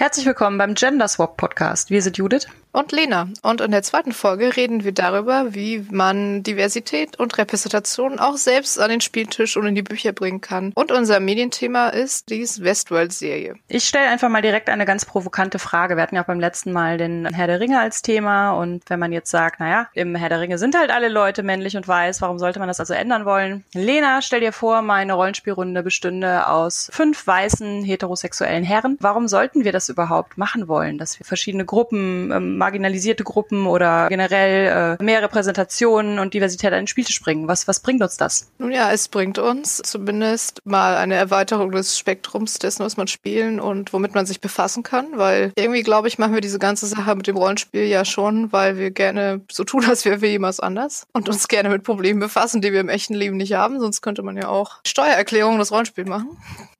Herzlich willkommen beim Gender Swap Podcast. Wir sind Judith und Lena. Und in der zweiten Folge reden wir darüber, wie man Diversität und Repräsentation auch selbst an den Spieltisch und in die Bücher bringen kann. Und unser Medienthema ist die Westworld-Serie. Ich stelle einfach mal direkt eine ganz provokante Frage. Wir hatten ja beim letzten Mal den Herr der Ringe als Thema. Und wenn man jetzt sagt, naja, im Herr der Ringe sind halt alle Leute männlich und weiß, warum sollte man das also ändern wollen? Lena, stell dir vor, meine Rollenspielrunde bestünde aus fünf weißen heterosexuellen Herren. Warum sollten wir das überhaupt machen wollen, dass wir verschiedene Gruppen, ähm, marginalisierte Gruppen oder generell äh, mehr Repräsentationen und Diversität an den Spieltisch bringen? Was, was bringt uns das? Nun ja, es bringt uns zumindest mal eine Erweiterung des Spektrums dessen, was man spielen und womit man sich befassen kann, weil irgendwie, glaube ich, machen wir diese ganze Sache mit dem Rollenspiel ja schon, weil wir gerne so tun, als wären wir jemals anders und uns gerne mit Problemen befassen, die wir im echten Leben nicht haben. Sonst könnte man ja auch Steuererklärungen das Rollenspiel machen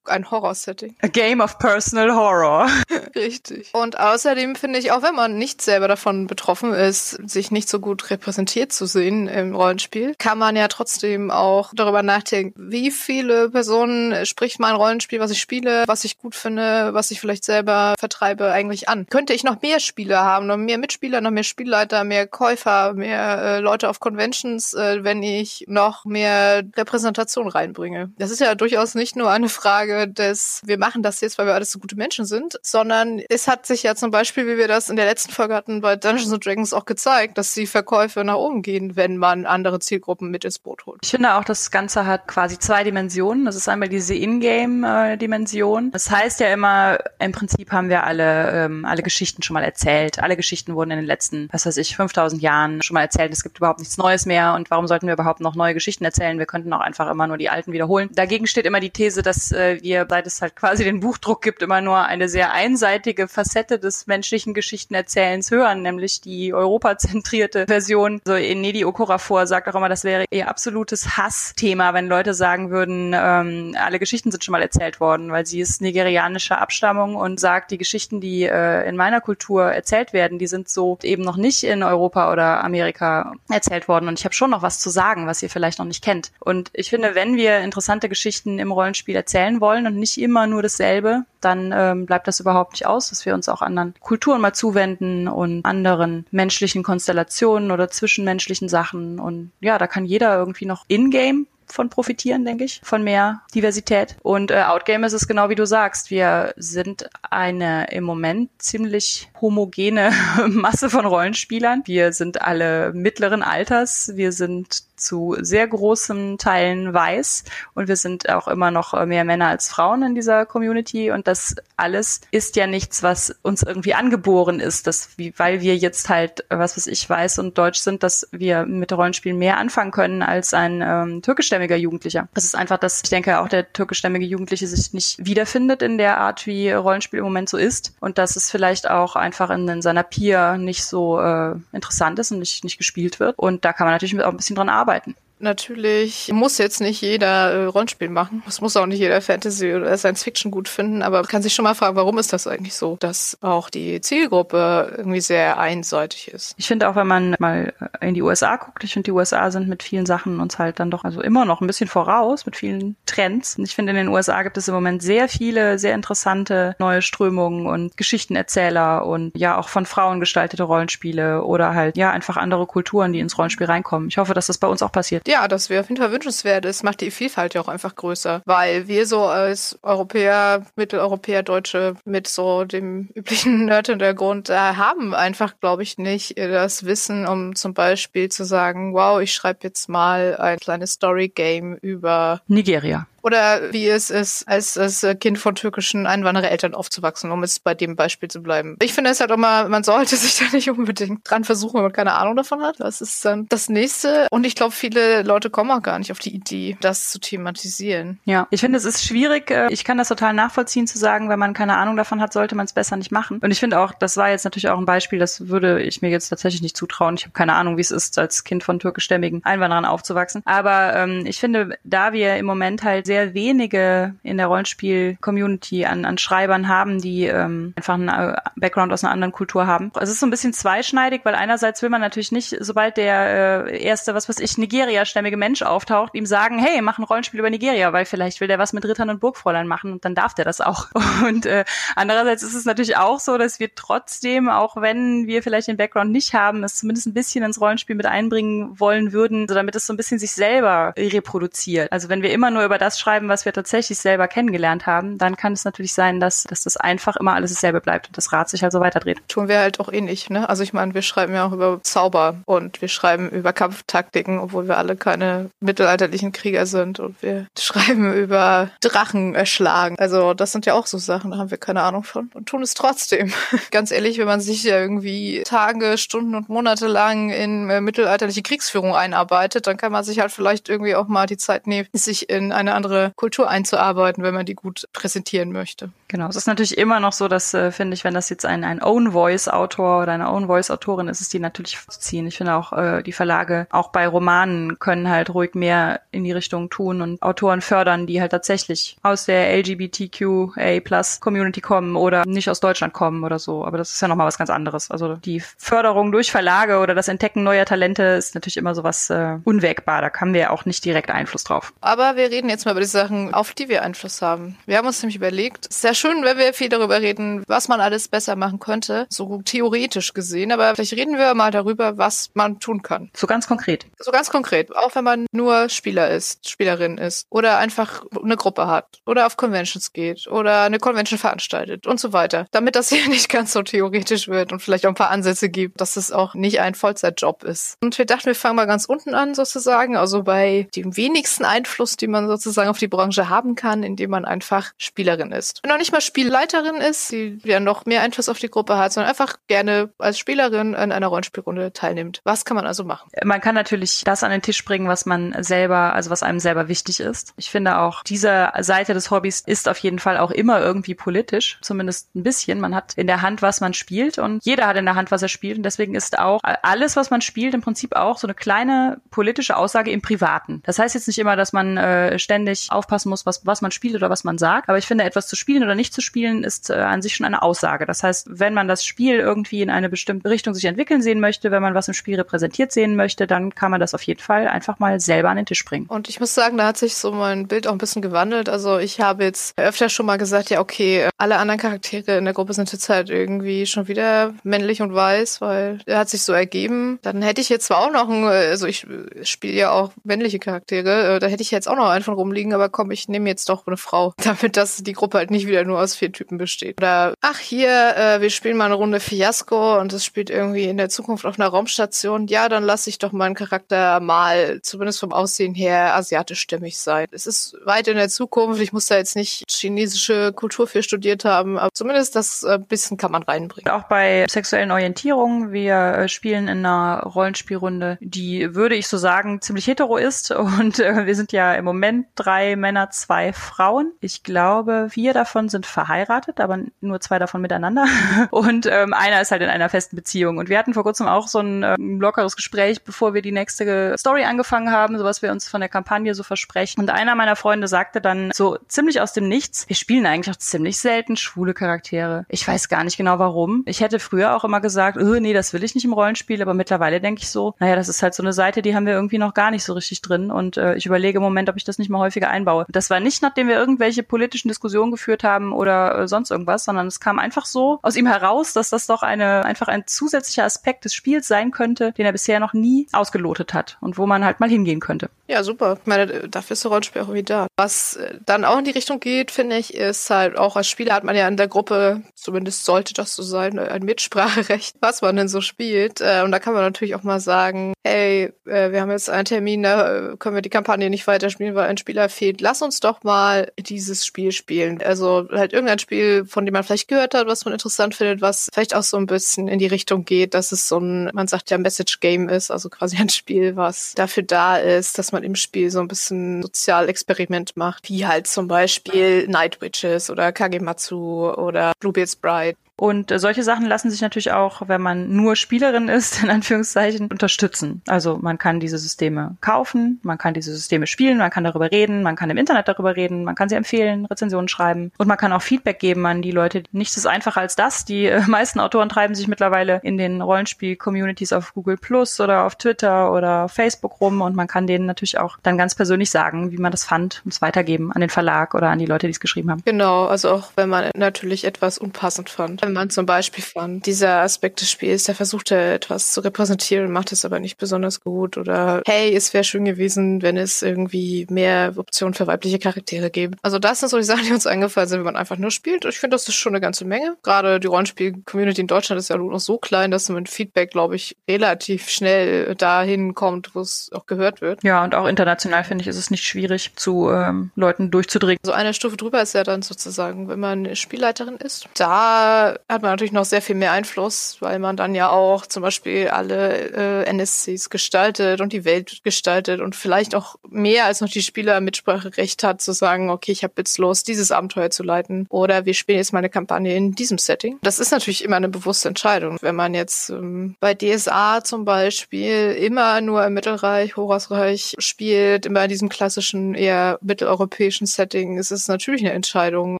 ein Horror-Setting. A game of personal horror. Richtig. Und außerdem finde ich, auch wenn man nicht selber davon betroffen ist, sich nicht so gut repräsentiert zu sehen im Rollenspiel, kann man ja trotzdem auch darüber nachdenken, wie viele Personen spricht mein Rollenspiel, was ich spiele, was ich gut finde, was ich vielleicht selber vertreibe, eigentlich an. Könnte ich noch mehr Spieler haben, noch mehr Mitspieler, noch mehr Spielleiter, mehr Käufer, mehr äh, Leute auf Conventions, äh, wenn ich noch mehr Repräsentation reinbringe? Das ist ja durchaus nicht nur eine Frage des, wir machen das jetzt, weil wir alles so gute Menschen sind, sondern es hat sich ja zum Beispiel, wie wir das in der letzten Folge hatten, bei Dungeons Dragons auch gezeigt, dass die Verkäufe nach oben gehen, wenn man andere Zielgruppen mit ins Boot holt. Ich finde auch, das Ganze hat quasi zwei Dimensionen. Das ist einmal diese Ingame-Dimension. Das heißt ja immer, im Prinzip haben wir alle, ähm, alle Geschichten schon mal erzählt. Alle Geschichten wurden in den letzten, was weiß ich, 5000 Jahren schon mal erzählt. Es gibt überhaupt nichts Neues mehr. Und warum sollten wir überhaupt noch neue Geschichten erzählen? Wir könnten auch einfach immer nur die alten wiederholen. Dagegen steht immer die These, dass äh, wir, seit es halt quasi den Buchdruck gibt, immer nur eine sehr einseitige Facette des menschlichen Geschichtenerzählens hören, nämlich die europazentrierte Version. So Enedi Okorafor sagt auch immer, das wäre ihr absolutes Hassthema, wenn Leute sagen würden, ähm, alle Geschichten sind schon mal erzählt worden, weil sie ist nigerianischer Abstammung und sagt, die Geschichten, die äh, in meiner Kultur erzählt werden, die sind so eben noch nicht in Europa oder Amerika erzählt worden. Und ich habe schon noch was zu sagen, was ihr vielleicht noch nicht kennt. Und ich finde, wenn wir interessante Geschichten im Rollenspiel erzählen wollen und nicht immer nur dasselbe, dann ähm, bleibt das überhaupt nicht aus, dass wir uns auch anderen Kulturen mal zuwenden und anderen menschlichen Konstellationen oder zwischenmenschlichen Sachen. Und ja, da kann jeder irgendwie noch in-game von profitieren, denke ich, von mehr Diversität. Und äh, Outgame ist es genau wie du sagst. Wir sind eine im Moment ziemlich homogene Masse von Rollenspielern. Wir sind alle mittleren Alters. Wir sind zu sehr großen Teilen weiß und wir sind auch immer noch mehr Männer als Frauen in dieser Community und das alles ist ja nichts, was uns irgendwie angeboren ist, dass wie, weil wir jetzt halt, was weiß ich, weiß und deutsch sind, dass wir mit Rollenspielen mehr anfangen können als ein ähm, türkischstämmiger Jugendlicher. Das ist einfach, dass ich denke, auch der türkischstämmige Jugendliche sich nicht wiederfindet in der Art, wie Rollenspiel im Moment so ist und dass es vielleicht auch einfach in, in seiner Peer nicht so äh, interessant ist und nicht, nicht gespielt wird und da kann man natürlich auch ein bisschen dran arbeiten. Natürlich muss jetzt nicht jeder äh, Rollenspiel machen. Es muss auch nicht jeder Fantasy oder Science Fiction gut finden, aber man kann sich schon mal fragen, warum ist das eigentlich so, dass auch die Zielgruppe irgendwie sehr einseitig ist. Ich finde auch, wenn man mal in die USA guckt, ich finde, die USA sind mit vielen Sachen uns halt dann doch also immer noch ein bisschen voraus mit vielen Trends. Und ich finde, in den USA gibt es im Moment sehr viele, sehr interessante neue Strömungen und Geschichtenerzähler und ja auch von Frauen gestaltete Rollenspiele oder halt ja einfach andere Kulturen, die ins Rollenspiel reinkommen. Ich hoffe, dass das bei uns auch passiert. Ja, das wäre auf jeden Fall wünschenswert. Es macht die Vielfalt ja auch einfach größer, weil wir so als Europäer, Mitteleuropäer, Deutsche mit so dem üblichen Nerd-Hintergrund äh, haben einfach, glaube ich, nicht das Wissen, um zum Beispiel zu sagen, wow, ich schreibe jetzt mal ein kleines Story-Game über Nigeria oder wie es ist, als, als Kind von türkischen Einwanderereltern aufzuwachsen, um es bei dem Beispiel zu bleiben. Ich finde es halt immer, man sollte sich da nicht unbedingt dran versuchen, wenn man keine Ahnung davon hat. Das ist dann das nächste. Und ich glaube, viele Leute kommen auch gar nicht auf die Idee, das zu thematisieren. Ja, ich finde, es ist schwierig. Äh, ich kann das total nachvollziehen, zu sagen, wenn man keine Ahnung davon hat, sollte man es besser nicht machen. Und ich finde auch, das war jetzt natürlich auch ein Beispiel, das würde ich mir jetzt tatsächlich nicht zutrauen. Ich habe keine Ahnung, wie es ist, als Kind von türkischstämmigen Einwanderern aufzuwachsen. Aber ähm, ich finde, da wir im Moment halt sehr wenige in der Rollenspiel-Community an, an Schreibern haben, die ähm, einfach einen äh, Background aus einer anderen Kultur haben. Es ist so ein bisschen zweischneidig, weil einerseits will man natürlich nicht, sobald der äh, erste, was weiß ich, Nigeria-stämmige Mensch auftaucht, ihm sagen, hey, mach ein Rollenspiel über Nigeria, weil vielleicht will der was mit Rittern und Burgfräulein machen und dann darf der das auch. Und äh, andererseits ist es natürlich auch so, dass wir trotzdem, auch wenn wir vielleicht den Background nicht haben, es zumindest ein bisschen ins Rollenspiel mit einbringen wollen würden, so damit es so ein bisschen sich selber reproduziert. Also wenn wir immer nur über das schreiben, was wir tatsächlich selber kennengelernt haben, dann kann es natürlich sein, dass, dass das einfach immer alles dasselbe bleibt und das Rad sich also weiterdreht. Tun wir halt auch eh nicht, ne? Also ich meine, wir schreiben ja auch über Zauber und wir schreiben über Kampftaktiken, obwohl wir alle keine mittelalterlichen Krieger sind und wir schreiben über Drachen erschlagen. Also das sind ja auch so Sachen, da haben wir keine Ahnung von und tun es trotzdem. Ganz ehrlich, wenn man sich ja irgendwie Tage, Stunden und Monate lang in äh, mittelalterliche Kriegsführung einarbeitet, dann kann man sich halt vielleicht irgendwie auch mal die Zeit nehmen, sich in eine andere Kultur einzuarbeiten, wenn man die gut präsentieren möchte. Genau, es ist natürlich immer noch so, dass, äh, finde ich, wenn das jetzt ein, ein Own-Voice-Autor oder eine Own-Voice-Autorin ist, ist die natürlich zu ziehen. Ich finde auch, äh, die Verlage, auch bei Romanen, können halt ruhig mehr in die Richtung tun und Autoren fördern, die halt tatsächlich aus der LGBTQA-Plus-Community kommen oder nicht aus Deutschland kommen oder so. Aber das ist ja nochmal was ganz anderes. Also die Förderung durch Verlage oder das Entdecken neuer Talente ist natürlich immer sowas äh, unwägbar. Da haben wir auch nicht direkt Einfluss drauf. Aber wir reden jetzt mal über die Sachen, auf die wir Einfluss haben. Wir haben uns nämlich überlegt, sehr schön, wenn wir viel darüber reden, was man alles besser machen könnte, so theoretisch gesehen, aber vielleicht reden wir mal darüber, was man tun kann. So ganz konkret. So ganz konkret, auch wenn man nur Spieler ist, Spielerin ist oder einfach eine Gruppe hat oder auf Conventions geht oder eine Convention veranstaltet und so weiter, damit das hier nicht ganz so theoretisch wird und vielleicht auch ein paar Ansätze gibt, dass es auch nicht ein Vollzeitjob ist. Und wir dachten, wir fangen mal ganz unten an sozusagen, also bei dem wenigsten Einfluss, den man sozusagen auf die Branche haben kann, indem man einfach Spielerin ist. Und noch nicht mal Spielleiterin ist, die ja noch mehr Einfluss auf die Gruppe hat, sondern einfach gerne als Spielerin in einer Rollenspielrunde teilnimmt. Was kann man also machen? Man kann natürlich das an den Tisch bringen, was man selber, also was einem selber wichtig ist. Ich finde auch, diese Seite des Hobbys ist auf jeden Fall auch immer irgendwie politisch, zumindest ein bisschen. Man hat in der Hand, was man spielt und jeder hat in der Hand, was er spielt und deswegen ist auch alles, was man spielt, im Prinzip auch so eine kleine politische Aussage im Privaten. Das heißt jetzt nicht immer, dass man äh, ständig aufpassen muss, was, was man spielt oder was man sagt, aber ich finde, etwas zu spielen oder nicht zu spielen ist äh, an sich schon eine Aussage. Das heißt, wenn man das Spiel irgendwie in eine bestimmte Richtung sich entwickeln sehen möchte, wenn man was im Spiel repräsentiert sehen möchte, dann kann man das auf jeden Fall einfach mal selber an den Tisch bringen. Und ich muss sagen, da hat sich so mein Bild auch ein bisschen gewandelt. Also ich habe jetzt öfter schon mal gesagt, ja, okay, alle anderen Charaktere in der Gruppe sind jetzt halt irgendwie schon wieder männlich und weiß, weil er hat sich so ergeben. Dann hätte ich jetzt zwar auch noch ein, also ich spiele ja auch männliche Charaktere, äh, da hätte ich jetzt auch noch einen von rumliegen, aber komm, ich nehme jetzt doch eine Frau, damit das die Gruppe halt nicht wieder nur aus vier Typen besteht. Oder ach hier, äh, wir spielen mal eine Runde Fiasco und es spielt irgendwie in der Zukunft auf einer Raumstation. Ja, dann lasse ich doch meinen Charakter mal, zumindest vom Aussehen her, asiatisch stimmig sein. Es ist weit in der Zukunft. Ich muss da jetzt nicht chinesische Kultur für studiert haben, aber zumindest das äh, bisschen kann man reinbringen. Auch bei sexuellen Orientierungen. Wir äh, spielen in einer Rollenspielrunde, die, würde ich so sagen, ziemlich hetero ist. Und äh, wir sind ja im Moment drei Männer, zwei Frauen. Ich glaube, vier davon sind verheiratet, aber nur zwei davon miteinander. Und ähm, einer ist halt in einer festen Beziehung. Und wir hatten vor kurzem auch so ein ähm, lockeres Gespräch, bevor wir die nächste Story angefangen haben, so was wir uns von der Kampagne so versprechen. Und einer meiner Freunde sagte dann so ziemlich aus dem Nichts, wir spielen eigentlich auch ziemlich selten schwule Charaktere. Ich weiß gar nicht genau warum. Ich hätte früher auch immer gesagt, oh, nee, das will ich nicht im Rollenspiel, aber mittlerweile denke ich so, naja, das ist halt so eine Seite, die haben wir irgendwie noch gar nicht so richtig drin. Und äh, ich überlege im Moment, ob ich das nicht mal häufiger einbaue. Das war nicht, nachdem wir irgendwelche politischen Diskussionen geführt haben oder äh, sonst irgendwas, sondern es kam einfach so aus ihm heraus, dass das doch eine einfach ein zusätzlicher Aspekt des Spiels sein könnte, den er bisher noch nie ausgelotet hat und wo man halt mal hingehen könnte. Ja, super. Ich meine, dafür ist der Rollenspiel auch irgendwie da. Was äh, dann auch in die Richtung geht, finde ich, ist halt auch als Spieler hat man ja in der Gruppe, zumindest sollte das so sein, ein Mitspracherecht, was man denn so spielt. Äh, und da kann man natürlich auch mal sagen, hey, äh, wir haben jetzt einen Termin, da können wir die Kampagne nicht weiterspielen, weil ein Spieler fehlt. Lass uns doch mal dieses Spiel spielen. Also halt irgendein Spiel, von dem man vielleicht gehört hat, was man interessant findet, was vielleicht auch so ein bisschen in die Richtung geht, dass es so ein, man sagt ja Message Game ist, also quasi ein Spiel, was dafür da ist, dass man im Spiel so ein bisschen Sozialexperiment macht, wie halt zum Beispiel Night Witches oder Kagematsu oder Bluebeard's Bride Und äh, solche Sachen lassen sich natürlich auch, wenn man nur Spielerin ist, in Anführungszeichen, unterstützen. Also man kann diese Systeme kaufen, man kann diese Systeme spielen, man kann darüber reden, man kann im Internet darüber reden, man kann sie empfehlen, Rezensionen schreiben und man kann auch Feedback geben an die Leute. Nichts ist einfacher als das. Die äh, meisten Autoren treiben sich mittlerweile in den Rollenspiel-Communities auf Google Plus oder auf Twitter oder auf Facebook rum und man kann denen natürlich auch dann ganz persönlich sagen, wie man das fand und es weitergeben an den Verlag oder an die Leute, die es geschrieben haben. Genau, also auch wenn man natürlich etwas unpassend fand. Wenn man zum Beispiel fand, dieser Aspekt des Spiels, der versuchte etwas zu repräsentieren, macht es aber nicht besonders gut oder hey, es wäre schön gewesen, wenn es irgendwie mehr Optionen für weibliche Charaktere gäbe. Also das sind so die Sachen, die uns eingefallen sind, wenn man einfach nur spielt. Ich finde, das ist schon eine ganze Menge. Gerade die Rollenspiel-Community in Deutschland ist ja noch so klein, dass man mit Feedback, glaube ich, relativ schnell dahin kommt, wo es auch gehört wird. Ja, und auch international finde ich, ist es nicht schwierig, zu ähm, Leuten durchzudringen. So eine Stufe drüber ist ja dann sozusagen, wenn man Spielleiterin ist. Da hat man natürlich noch sehr viel mehr Einfluss, weil man dann ja auch zum Beispiel alle äh, NSCs gestaltet und die Welt gestaltet und vielleicht auch mehr als noch die Spieler Mitspracherecht hat, zu sagen, okay, ich habe jetzt Lust, dieses Abenteuer zu leiten oder wir spielen jetzt mal eine Kampagne in diesem Setting. Das ist natürlich immer eine bewusste Entscheidung. Wenn man jetzt ähm, bei DSA zum Beispiel immer nur im Mittelreich, Horasreich spielt, immer in diesem klassischen, eher mitteleuropäischen Setting, ist es natürlich eine Entscheidung.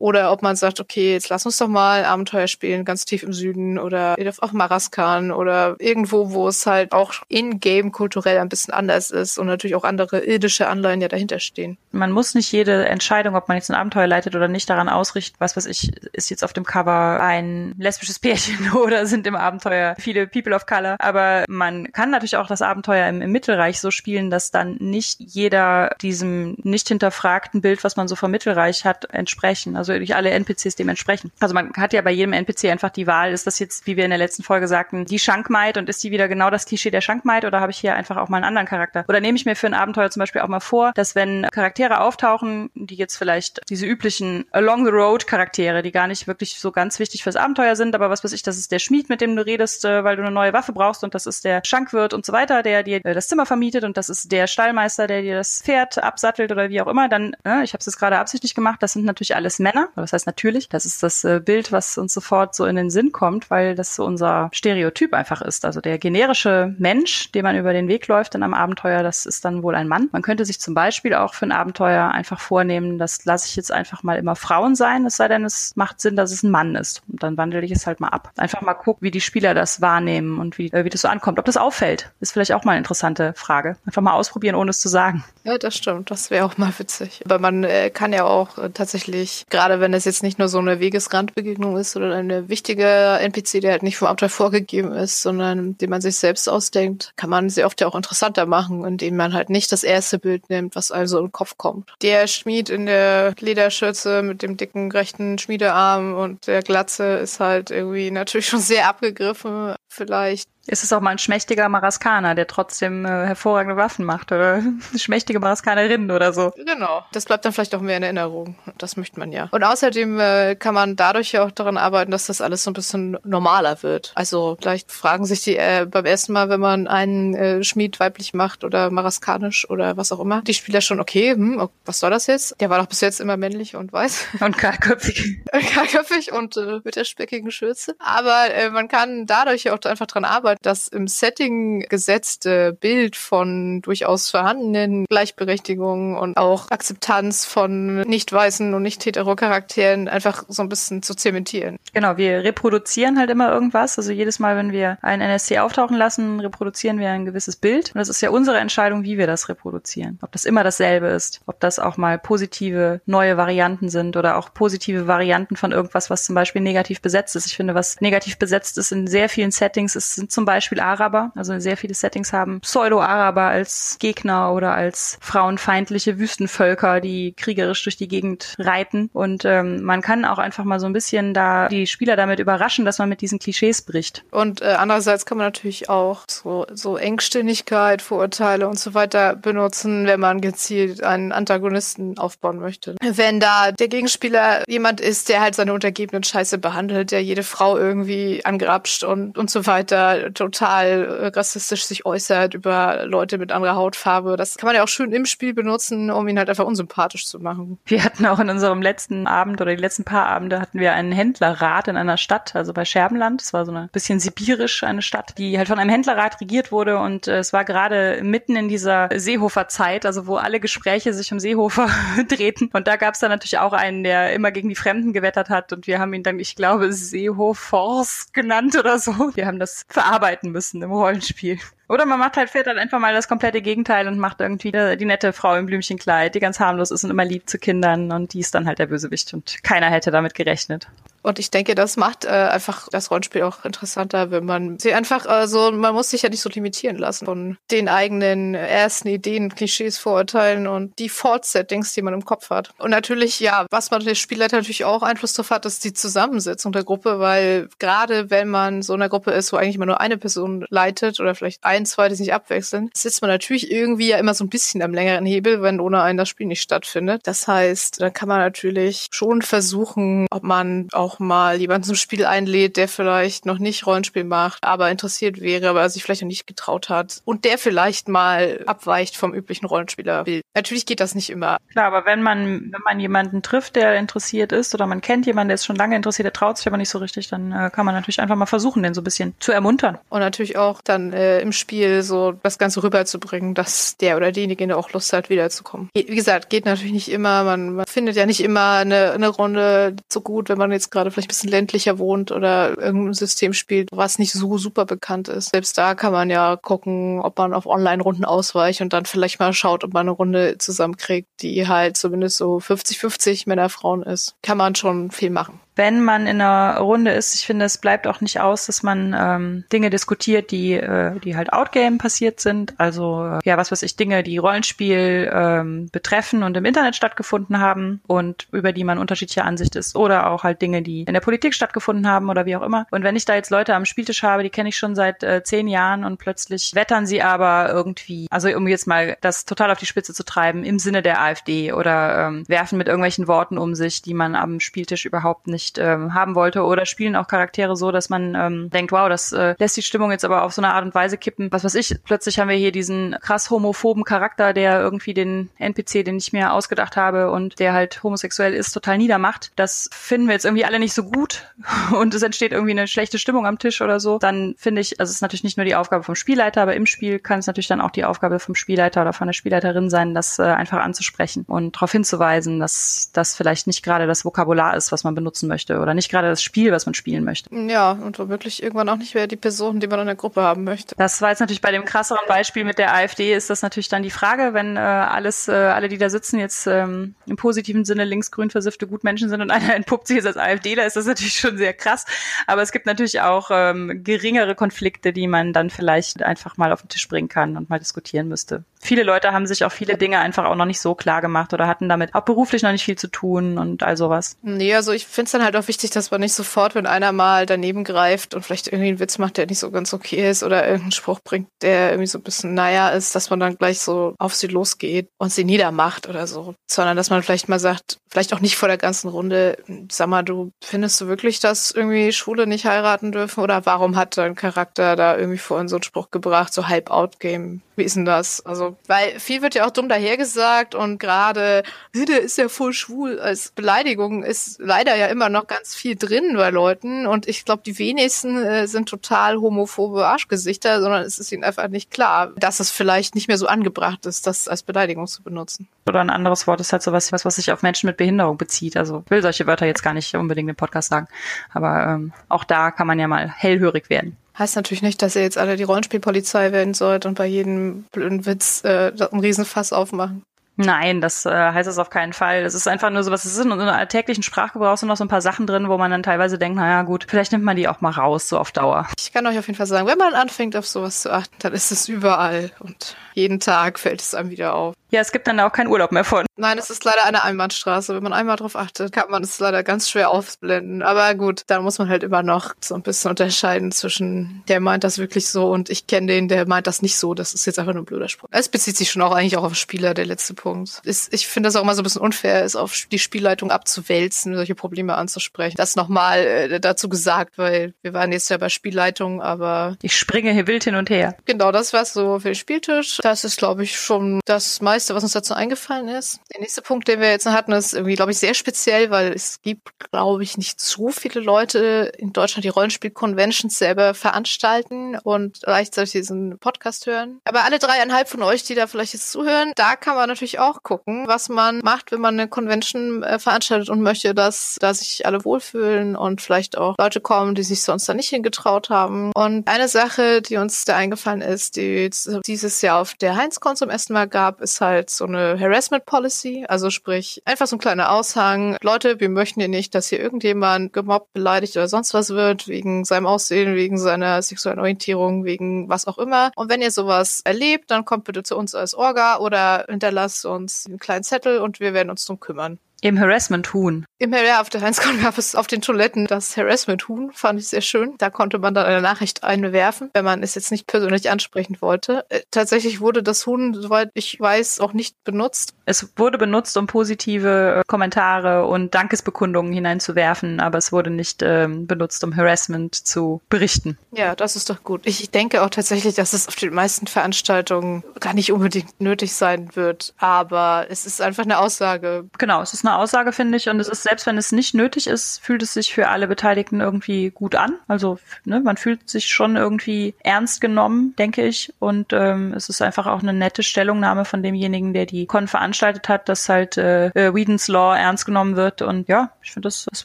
Oder ob man sagt, okay, jetzt lass uns doch mal Abenteuer spielen, ganz tief im Süden oder auf Maraskan oder irgendwo, wo es halt auch in-game kulturell ein bisschen anders ist und natürlich auch andere irdische Anleihen ja dahinter stehen. Man muss nicht jede Entscheidung, ob man jetzt ein Abenteuer leitet oder nicht, daran ausrichten, was weiß ich, ist jetzt auf dem Cover ein lesbisches Pärchen oder sind im Abenteuer viele People of Color. Aber man kann natürlich auch das Abenteuer im, im Mittelreich so spielen, dass dann nicht jeder diesem nicht hinterfragten Bild, was man so vom Mittelreich hat, entsprechen. Also nicht alle NPCs dem entsprechen. Also man hat ja bei jedem NPC einfach die Wahl, ist das jetzt, wie wir in der letzten Folge sagten, die Schankmaid und ist die wieder genau das Klischee der Schankmaid oder habe ich hier einfach auch mal einen anderen Charakter? Oder nehme ich mir für ein Abenteuer zum Beispiel auch mal vor, dass wenn Charaktere auftauchen, die jetzt vielleicht diese üblichen Along the Road Charaktere, die gar nicht wirklich so ganz wichtig fürs Abenteuer sind, aber was weiß ich, das ist der Schmied, mit dem du redest, äh, weil du eine neue Waffe brauchst und das ist der Schankwirt und so weiter, der dir äh, das Zimmer vermietet und das ist der Stallmeister, der dir das Pferd absattelt oder wie auch immer, dann, äh, ich habe es jetzt gerade absichtlich gemacht, das sind natürlich alles Männer, das heißt natürlich, das ist das Bild, was uns sofort so in den Sinn kommt, weil das so unser Stereotyp einfach ist. Also der generische Mensch, dem man über den Weg läuft in einem Abenteuer, das ist dann wohl ein Mann. Man könnte sich zum Beispiel auch für ein Abenteuer einfach vornehmen, das lasse ich jetzt einfach mal immer Frauen sein, es sei denn, es macht Sinn, dass es ein Mann ist. Und dann wandle ich es halt mal ab. Einfach mal gucken, wie die Spieler das wahrnehmen und wie, äh, wie das so ankommt. Ob das auffällt, ist vielleicht auch mal eine interessante Frage. Einfach mal ausprobieren, ohne es zu sagen. Ja, das stimmt. Das wäre auch mal witzig. Aber man äh, kann ja auch äh, tatsächlich, gerade wenn es jetzt nicht nur so eine Wegesrandbegegnung ist oder eine wichtige NPC, der halt nicht vom Abenteuer vorgegeben ist, sondern den man sich selbst ausdenkt, kann man sie oft ja auch interessanter machen, indem man halt nicht das erste Bild nimmt, was also im Kopf kommt. Der Schmied in der Lederschürze mit dem dicken rechten Schmiedearm und der Glatze ist halt irgendwie natürlich schon sehr abgegriffen. Vielleicht ist es auch mal ein schmächtiger Maraskaner, der trotzdem äh, hervorragende Waffen macht oder eine schmächtige Maraskanerin oder so. Genau. Das bleibt dann vielleicht auch mehr in Erinnerung. Das möchte man ja. Und außerdem äh, kann man dadurch ja auch daran arbeiten, dass das alles so ein bisschen normaler wird. Also vielleicht fragen sich die äh, beim ersten Mal, wenn man einen äh, Schmied weiblich macht oder maraskanisch oder was auch immer, die Spieler schon, okay, hm, was soll das jetzt? Der war doch bis jetzt immer männlich und weiß. Und kahlköpfig. kahlköpfig und äh, mit der speckigen Schürze. Aber äh, man kann dadurch ja auch einfach dran arbeiten, das im Setting gesetzte Bild von durchaus vorhandenen Gleichberechtigung und auch Akzeptanz von nicht weißen und nicht hetero Charakteren einfach so ein bisschen zu zementieren. Genau, wir reproduzieren halt immer irgendwas. Also jedes Mal, wenn wir einen NSC auftauchen lassen, reproduzieren wir ein gewisses Bild. Und das ist ja unsere Entscheidung, wie wir das reproduzieren. Ob das immer dasselbe ist, ob das auch mal positive neue Varianten sind oder auch positive Varianten von irgendwas, was zum Beispiel negativ besetzt ist. Ich finde, was negativ besetzt ist in sehr vielen Settings, ist, sind zum Beispiel Araber. Also sehr viele Settings haben Pseudo-Araber als Gegner oder als frauenfeindliche Wüstenvölker, die kriegerisch durch die Gegend reiten. Und ähm, man kann auch einfach mal so ein bisschen da die Spieler damit überraschen, dass man mit diesen Klischees bricht. Und äh, andererseits kann man natürlich auch so, so Engstimmigkeit, Vorurteile und so weiter benutzen, wenn man gezielt einen Antagonisten aufbauen möchte. Wenn da der Gegenspieler jemand ist, der halt seine Untergebenen scheiße behandelt, der jede Frau irgendwie angrapscht und, und so weiter, total äh, rassistisch sich äußert über Leute mit anderer Hautfarbe. Das kann man ja auch schön im Spiel benutzen, um ihn halt einfach unsympathisch zu machen. Wir hatten auch in unserem letzten Abend oder die letzten paar Abende hatten wir einen Händlerrat in einer Stadt, also bei Scherbenland. Es war so eine bisschen sibirisch eine Stadt, die halt von einem Händlerrat regiert wurde und äh, es war gerade mitten in dieser Seehofer-Zeit, also wo alle Gespräche sich um Seehofer drehten. Und da gab es dann natürlich auch einen, der immer gegen die Fremden gewettert hat und wir haben ihn dann, ich glaube, Seehofors genannt oder so. Wir haben das verarbeiten müssen im Rollenspiel. Oder man macht halt, fährt dann einfach mal das komplette Gegenteil und macht irgendwie die, die nette Frau im Blümchenkleid, die ganz harmlos ist und immer lieb zu Kindern und die ist dann halt der Bösewicht und keiner hätte damit gerechnet. Und ich denke, das macht äh, einfach das Rollenspiel auch interessanter, wenn man sie einfach, also man muss sich ja nicht so limitieren lassen von den eigenen ersten Ideen, Klischees, Vorurteilen und die Default-Settings, die man im Kopf hat. Und natürlich, ja, was man der Spielleiter natürlich auch Einfluss darauf hat, ist die Zusammensetzung der Gruppe, weil gerade wenn man so in einer Gruppe ist, wo eigentlich immer nur eine Person leitet oder vielleicht ein, zwei, die sich abwechseln, sitzt man natürlich irgendwie ja immer so ein bisschen am längeren Hebel, wenn ohne einen das Spiel nicht stattfindet. Das heißt, da kann man natürlich schon versuchen, ob man auch auch mal jemanden zum Spiel einlädt, der vielleicht noch nicht Rollenspiel macht, aber interessiert wäre, aber sich vielleicht noch nicht getraut hat und der vielleicht mal abweicht vom üblichen Rollenspielerbild. Natürlich geht das nicht immer. Klar, aber wenn man, wenn man jemanden trifft, der interessiert ist oder man kennt jemanden, der ist schon lange interessiert, der traut sich aber nicht so richtig, dann äh, kann man natürlich einfach mal versuchen, den so ein bisschen zu ermuntern. Und natürlich auch dann äh, im Spiel so das Ganze rüberzubringen, dass der oder diejenige auch Lust hat, wiederzukommen. Wie gesagt, geht natürlich nicht immer. Man, man findet ja nicht immer eine, eine Runde so gut, wenn man jetzt gerade vielleicht ein bisschen ländlicher wohnt oder irgendein System spielt, was nicht so super bekannt ist. Selbst da kann man ja gucken, ob man auf Online-Runden ausweicht und dann vielleicht mal schaut, ob man eine Runde zusammenkriegt, die halt zumindest so 50-50 Männer, Frauen ist. Kann man schon viel machen wenn man in einer Runde ist, ich finde, es bleibt auch nicht aus, dass man ähm, Dinge diskutiert, die, äh, die halt Outgame passiert sind. Also äh, ja, was weiß ich, Dinge, die Rollenspiel ähm, betreffen und im Internet stattgefunden haben und über die man unterschiedlicher Ansicht ist. Oder auch halt Dinge, die in der Politik stattgefunden haben oder wie auch immer. Und wenn ich da jetzt Leute am Spieltisch habe, die kenne ich schon seit äh, zehn Jahren und plötzlich wettern sie aber irgendwie, also um jetzt mal das total auf die Spitze zu treiben, im Sinne der AfD oder ähm, werfen mit irgendwelchen Worten um sich, die man am Spieltisch überhaupt nicht nicht ähm, haben wollte oder spielen auch Charaktere so, dass man ähm, denkt, wow, das äh, lässt die Stimmung jetzt aber auf so eine Art und Weise kippen. Was weiß ich, plötzlich haben wir hier diesen krass homophoben Charakter, der irgendwie den NPC, den ich mir ausgedacht habe und der halt homosexuell ist, total niedermacht. Das finden wir jetzt irgendwie alle nicht so gut und es entsteht irgendwie eine schlechte Stimmung am Tisch oder so. Dann finde ich, also es ist natürlich nicht nur die Aufgabe vom Spielleiter, aber im Spiel kann es natürlich dann auch die Aufgabe vom Spielleiter oder von der Spielleiterin sein, das äh, einfach anzusprechen und darauf hinzuweisen, dass das vielleicht nicht gerade das Vokabular ist, was man benutzen möchte oder nicht gerade das Spiel, was man spielen möchte. Ja, und womöglich irgendwann auch nicht mehr die Person, die man in der Gruppe haben möchte. Das war jetzt natürlich bei dem krasseren Beispiel mit der AfD ist das natürlich dann die Frage, wenn äh, alles, äh, alle, die da sitzen, jetzt ähm, im positiven Sinne linksgrün versiffte Gutmenschen sind und einer entpuppt sich jetzt als AfDler, ist das natürlich schon sehr krass. Aber es gibt natürlich auch ähm, geringere Konflikte, die man dann vielleicht einfach mal auf den Tisch bringen kann und mal diskutieren müsste. Viele Leute haben sich auch viele Dinge einfach auch noch nicht so klar gemacht oder hatten damit auch beruflich noch nicht viel zu tun und all sowas. Nee, also ich finde es dann halt auch wichtig, dass man nicht sofort, wenn einer mal daneben greift und vielleicht irgendwie einen Witz macht, der nicht so ganz okay ist oder irgendeinen Spruch bringt, der irgendwie so ein bisschen naja ist, dass man dann gleich so auf sie losgeht und sie niedermacht oder so. Sondern dass man vielleicht mal sagt, vielleicht auch nicht vor der ganzen Runde, sag mal, du findest du wirklich, dass irgendwie Schwule nicht heiraten dürfen oder warum hat dein Charakter da irgendwie vorhin so einen Spruch gebracht, so Hype-Out-Game? Wie ist denn das? Also, weil viel wird ja auch dumm dahergesagt und gerade, der ist ja voll schwul als Beleidigung ist leider ja immer noch ganz viel drin bei Leuten und ich glaube, die wenigsten äh, sind total homophobe Arschgesichter, sondern es ist ihnen einfach nicht klar, dass es vielleicht nicht mehr so angebracht ist, das als Beleidigung zu benutzen. Oder ein anderes Wort ist halt sowas, was, was sich auf Menschen mit Behinderung bezieht. Also ich will solche Wörter jetzt gar nicht unbedingt im Podcast sagen, aber ähm, auch da kann man ja mal hellhörig werden. Heißt natürlich nicht, dass ihr jetzt alle die Rollenspielpolizei werden sollt und bei jedem blöden Witz äh, einen Riesenfass aufmachen. Nein, das äh, heißt es auf keinen Fall. Es ist einfach nur so, was es ist. Und in alltäglichen Sprachgebrauch sind noch so ein paar Sachen drin, wo man dann teilweise denkt, naja gut, vielleicht nimmt man die auch mal raus, so auf Dauer. Ich kann euch auf jeden Fall sagen, wenn man anfängt, auf sowas zu achten, dann ist es überall und jeden Tag fällt es einem wieder auf. Ja, es gibt dann auch keinen Urlaub mehr von. Nein, es ist leider eine Einbahnstraße. Wenn man einmal drauf achtet, kann man es leider ganz schwer aufblenden. Aber gut, da muss man halt immer noch so ein bisschen unterscheiden zwischen, der meint das wirklich so und ich kenne den, der meint das nicht so. Das ist jetzt einfach nur ein blöder Spruch. Es bezieht sich schon auch eigentlich auch auf Spieler, der letzte Punkt. Punkt. Ist, ich finde das auch immer so ein bisschen unfair, ist auf die Spielleitung abzuwälzen, solche Probleme anzusprechen. Das nochmal äh, dazu gesagt, weil wir waren jetzt ja bei Spielleitung, aber ich springe hier wild hin und her. Genau, das war's so für den Spieltisch. Das ist, glaube ich, schon das meiste, was uns dazu eingefallen ist. Der nächste Punkt, den wir jetzt noch hatten, ist irgendwie, glaube ich, sehr speziell, weil es gibt, glaube ich, nicht so viele Leute in Deutschland, die Rollenspiel-Conventions selber veranstalten und gleichzeitig diesen Podcast hören. Aber alle dreieinhalb von euch, die da vielleicht jetzt zuhören, da kann man natürlich auch gucken, was man macht, wenn man eine Convention äh, veranstaltet und möchte, dass da sich alle wohlfühlen und vielleicht auch Leute kommen, die sich sonst da nicht hingetraut haben. Und eine Sache, die uns da eingefallen ist, die dieses Jahr auf der Heinz-Con zum ersten Mal gab, ist halt so eine Harassment Policy. Also sprich, einfach so ein kleiner Aushang. Leute, wir möchten hier nicht, dass hier irgendjemand gemobbt, beleidigt oder sonst was wird, wegen seinem Aussehen, wegen seiner sexuellen Orientierung, wegen was auch immer. Und wenn ihr sowas erlebt, dann kommt bitte zu uns als Orga oder hinterlasst uns einen kleinen Zettel und wir werden uns drum kümmern. Im Harassment-Huhn. Im ja, auf der Heinzcon gab es auf den Toiletten das Harassment-Huhn, fand ich sehr schön. Da konnte man dann eine Nachricht einwerfen, wenn man es jetzt nicht persönlich ansprechen wollte. Äh, tatsächlich wurde das Huhn, soweit ich weiß, auch nicht benutzt. Es wurde benutzt, um positive äh, Kommentare und Dankesbekundungen hineinzuwerfen, aber es wurde nicht ähm, benutzt, um Harassment zu berichten. Ja, das ist doch gut. Ich denke auch tatsächlich, dass es auf den meisten Veranstaltungen gar nicht unbedingt nötig sein wird, aber es ist einfach eine Aussage. Genau, es ist eine Aussage, finde ich, und es ist selbst wenn es nicht nötig ist, fühlt es sich für alle Beteiligten irgendwie gut an. Also ne, man fühlt sich schon irgendwie ernst genommen, denke ich. Und ähm, es ist einfach auch eine nette Stellungnahme von demjenigen, der die Con veranstaltet hat, dass halt äh, äh, Whedon's Law ernst genommen wird. Und ja, ich finde, das, das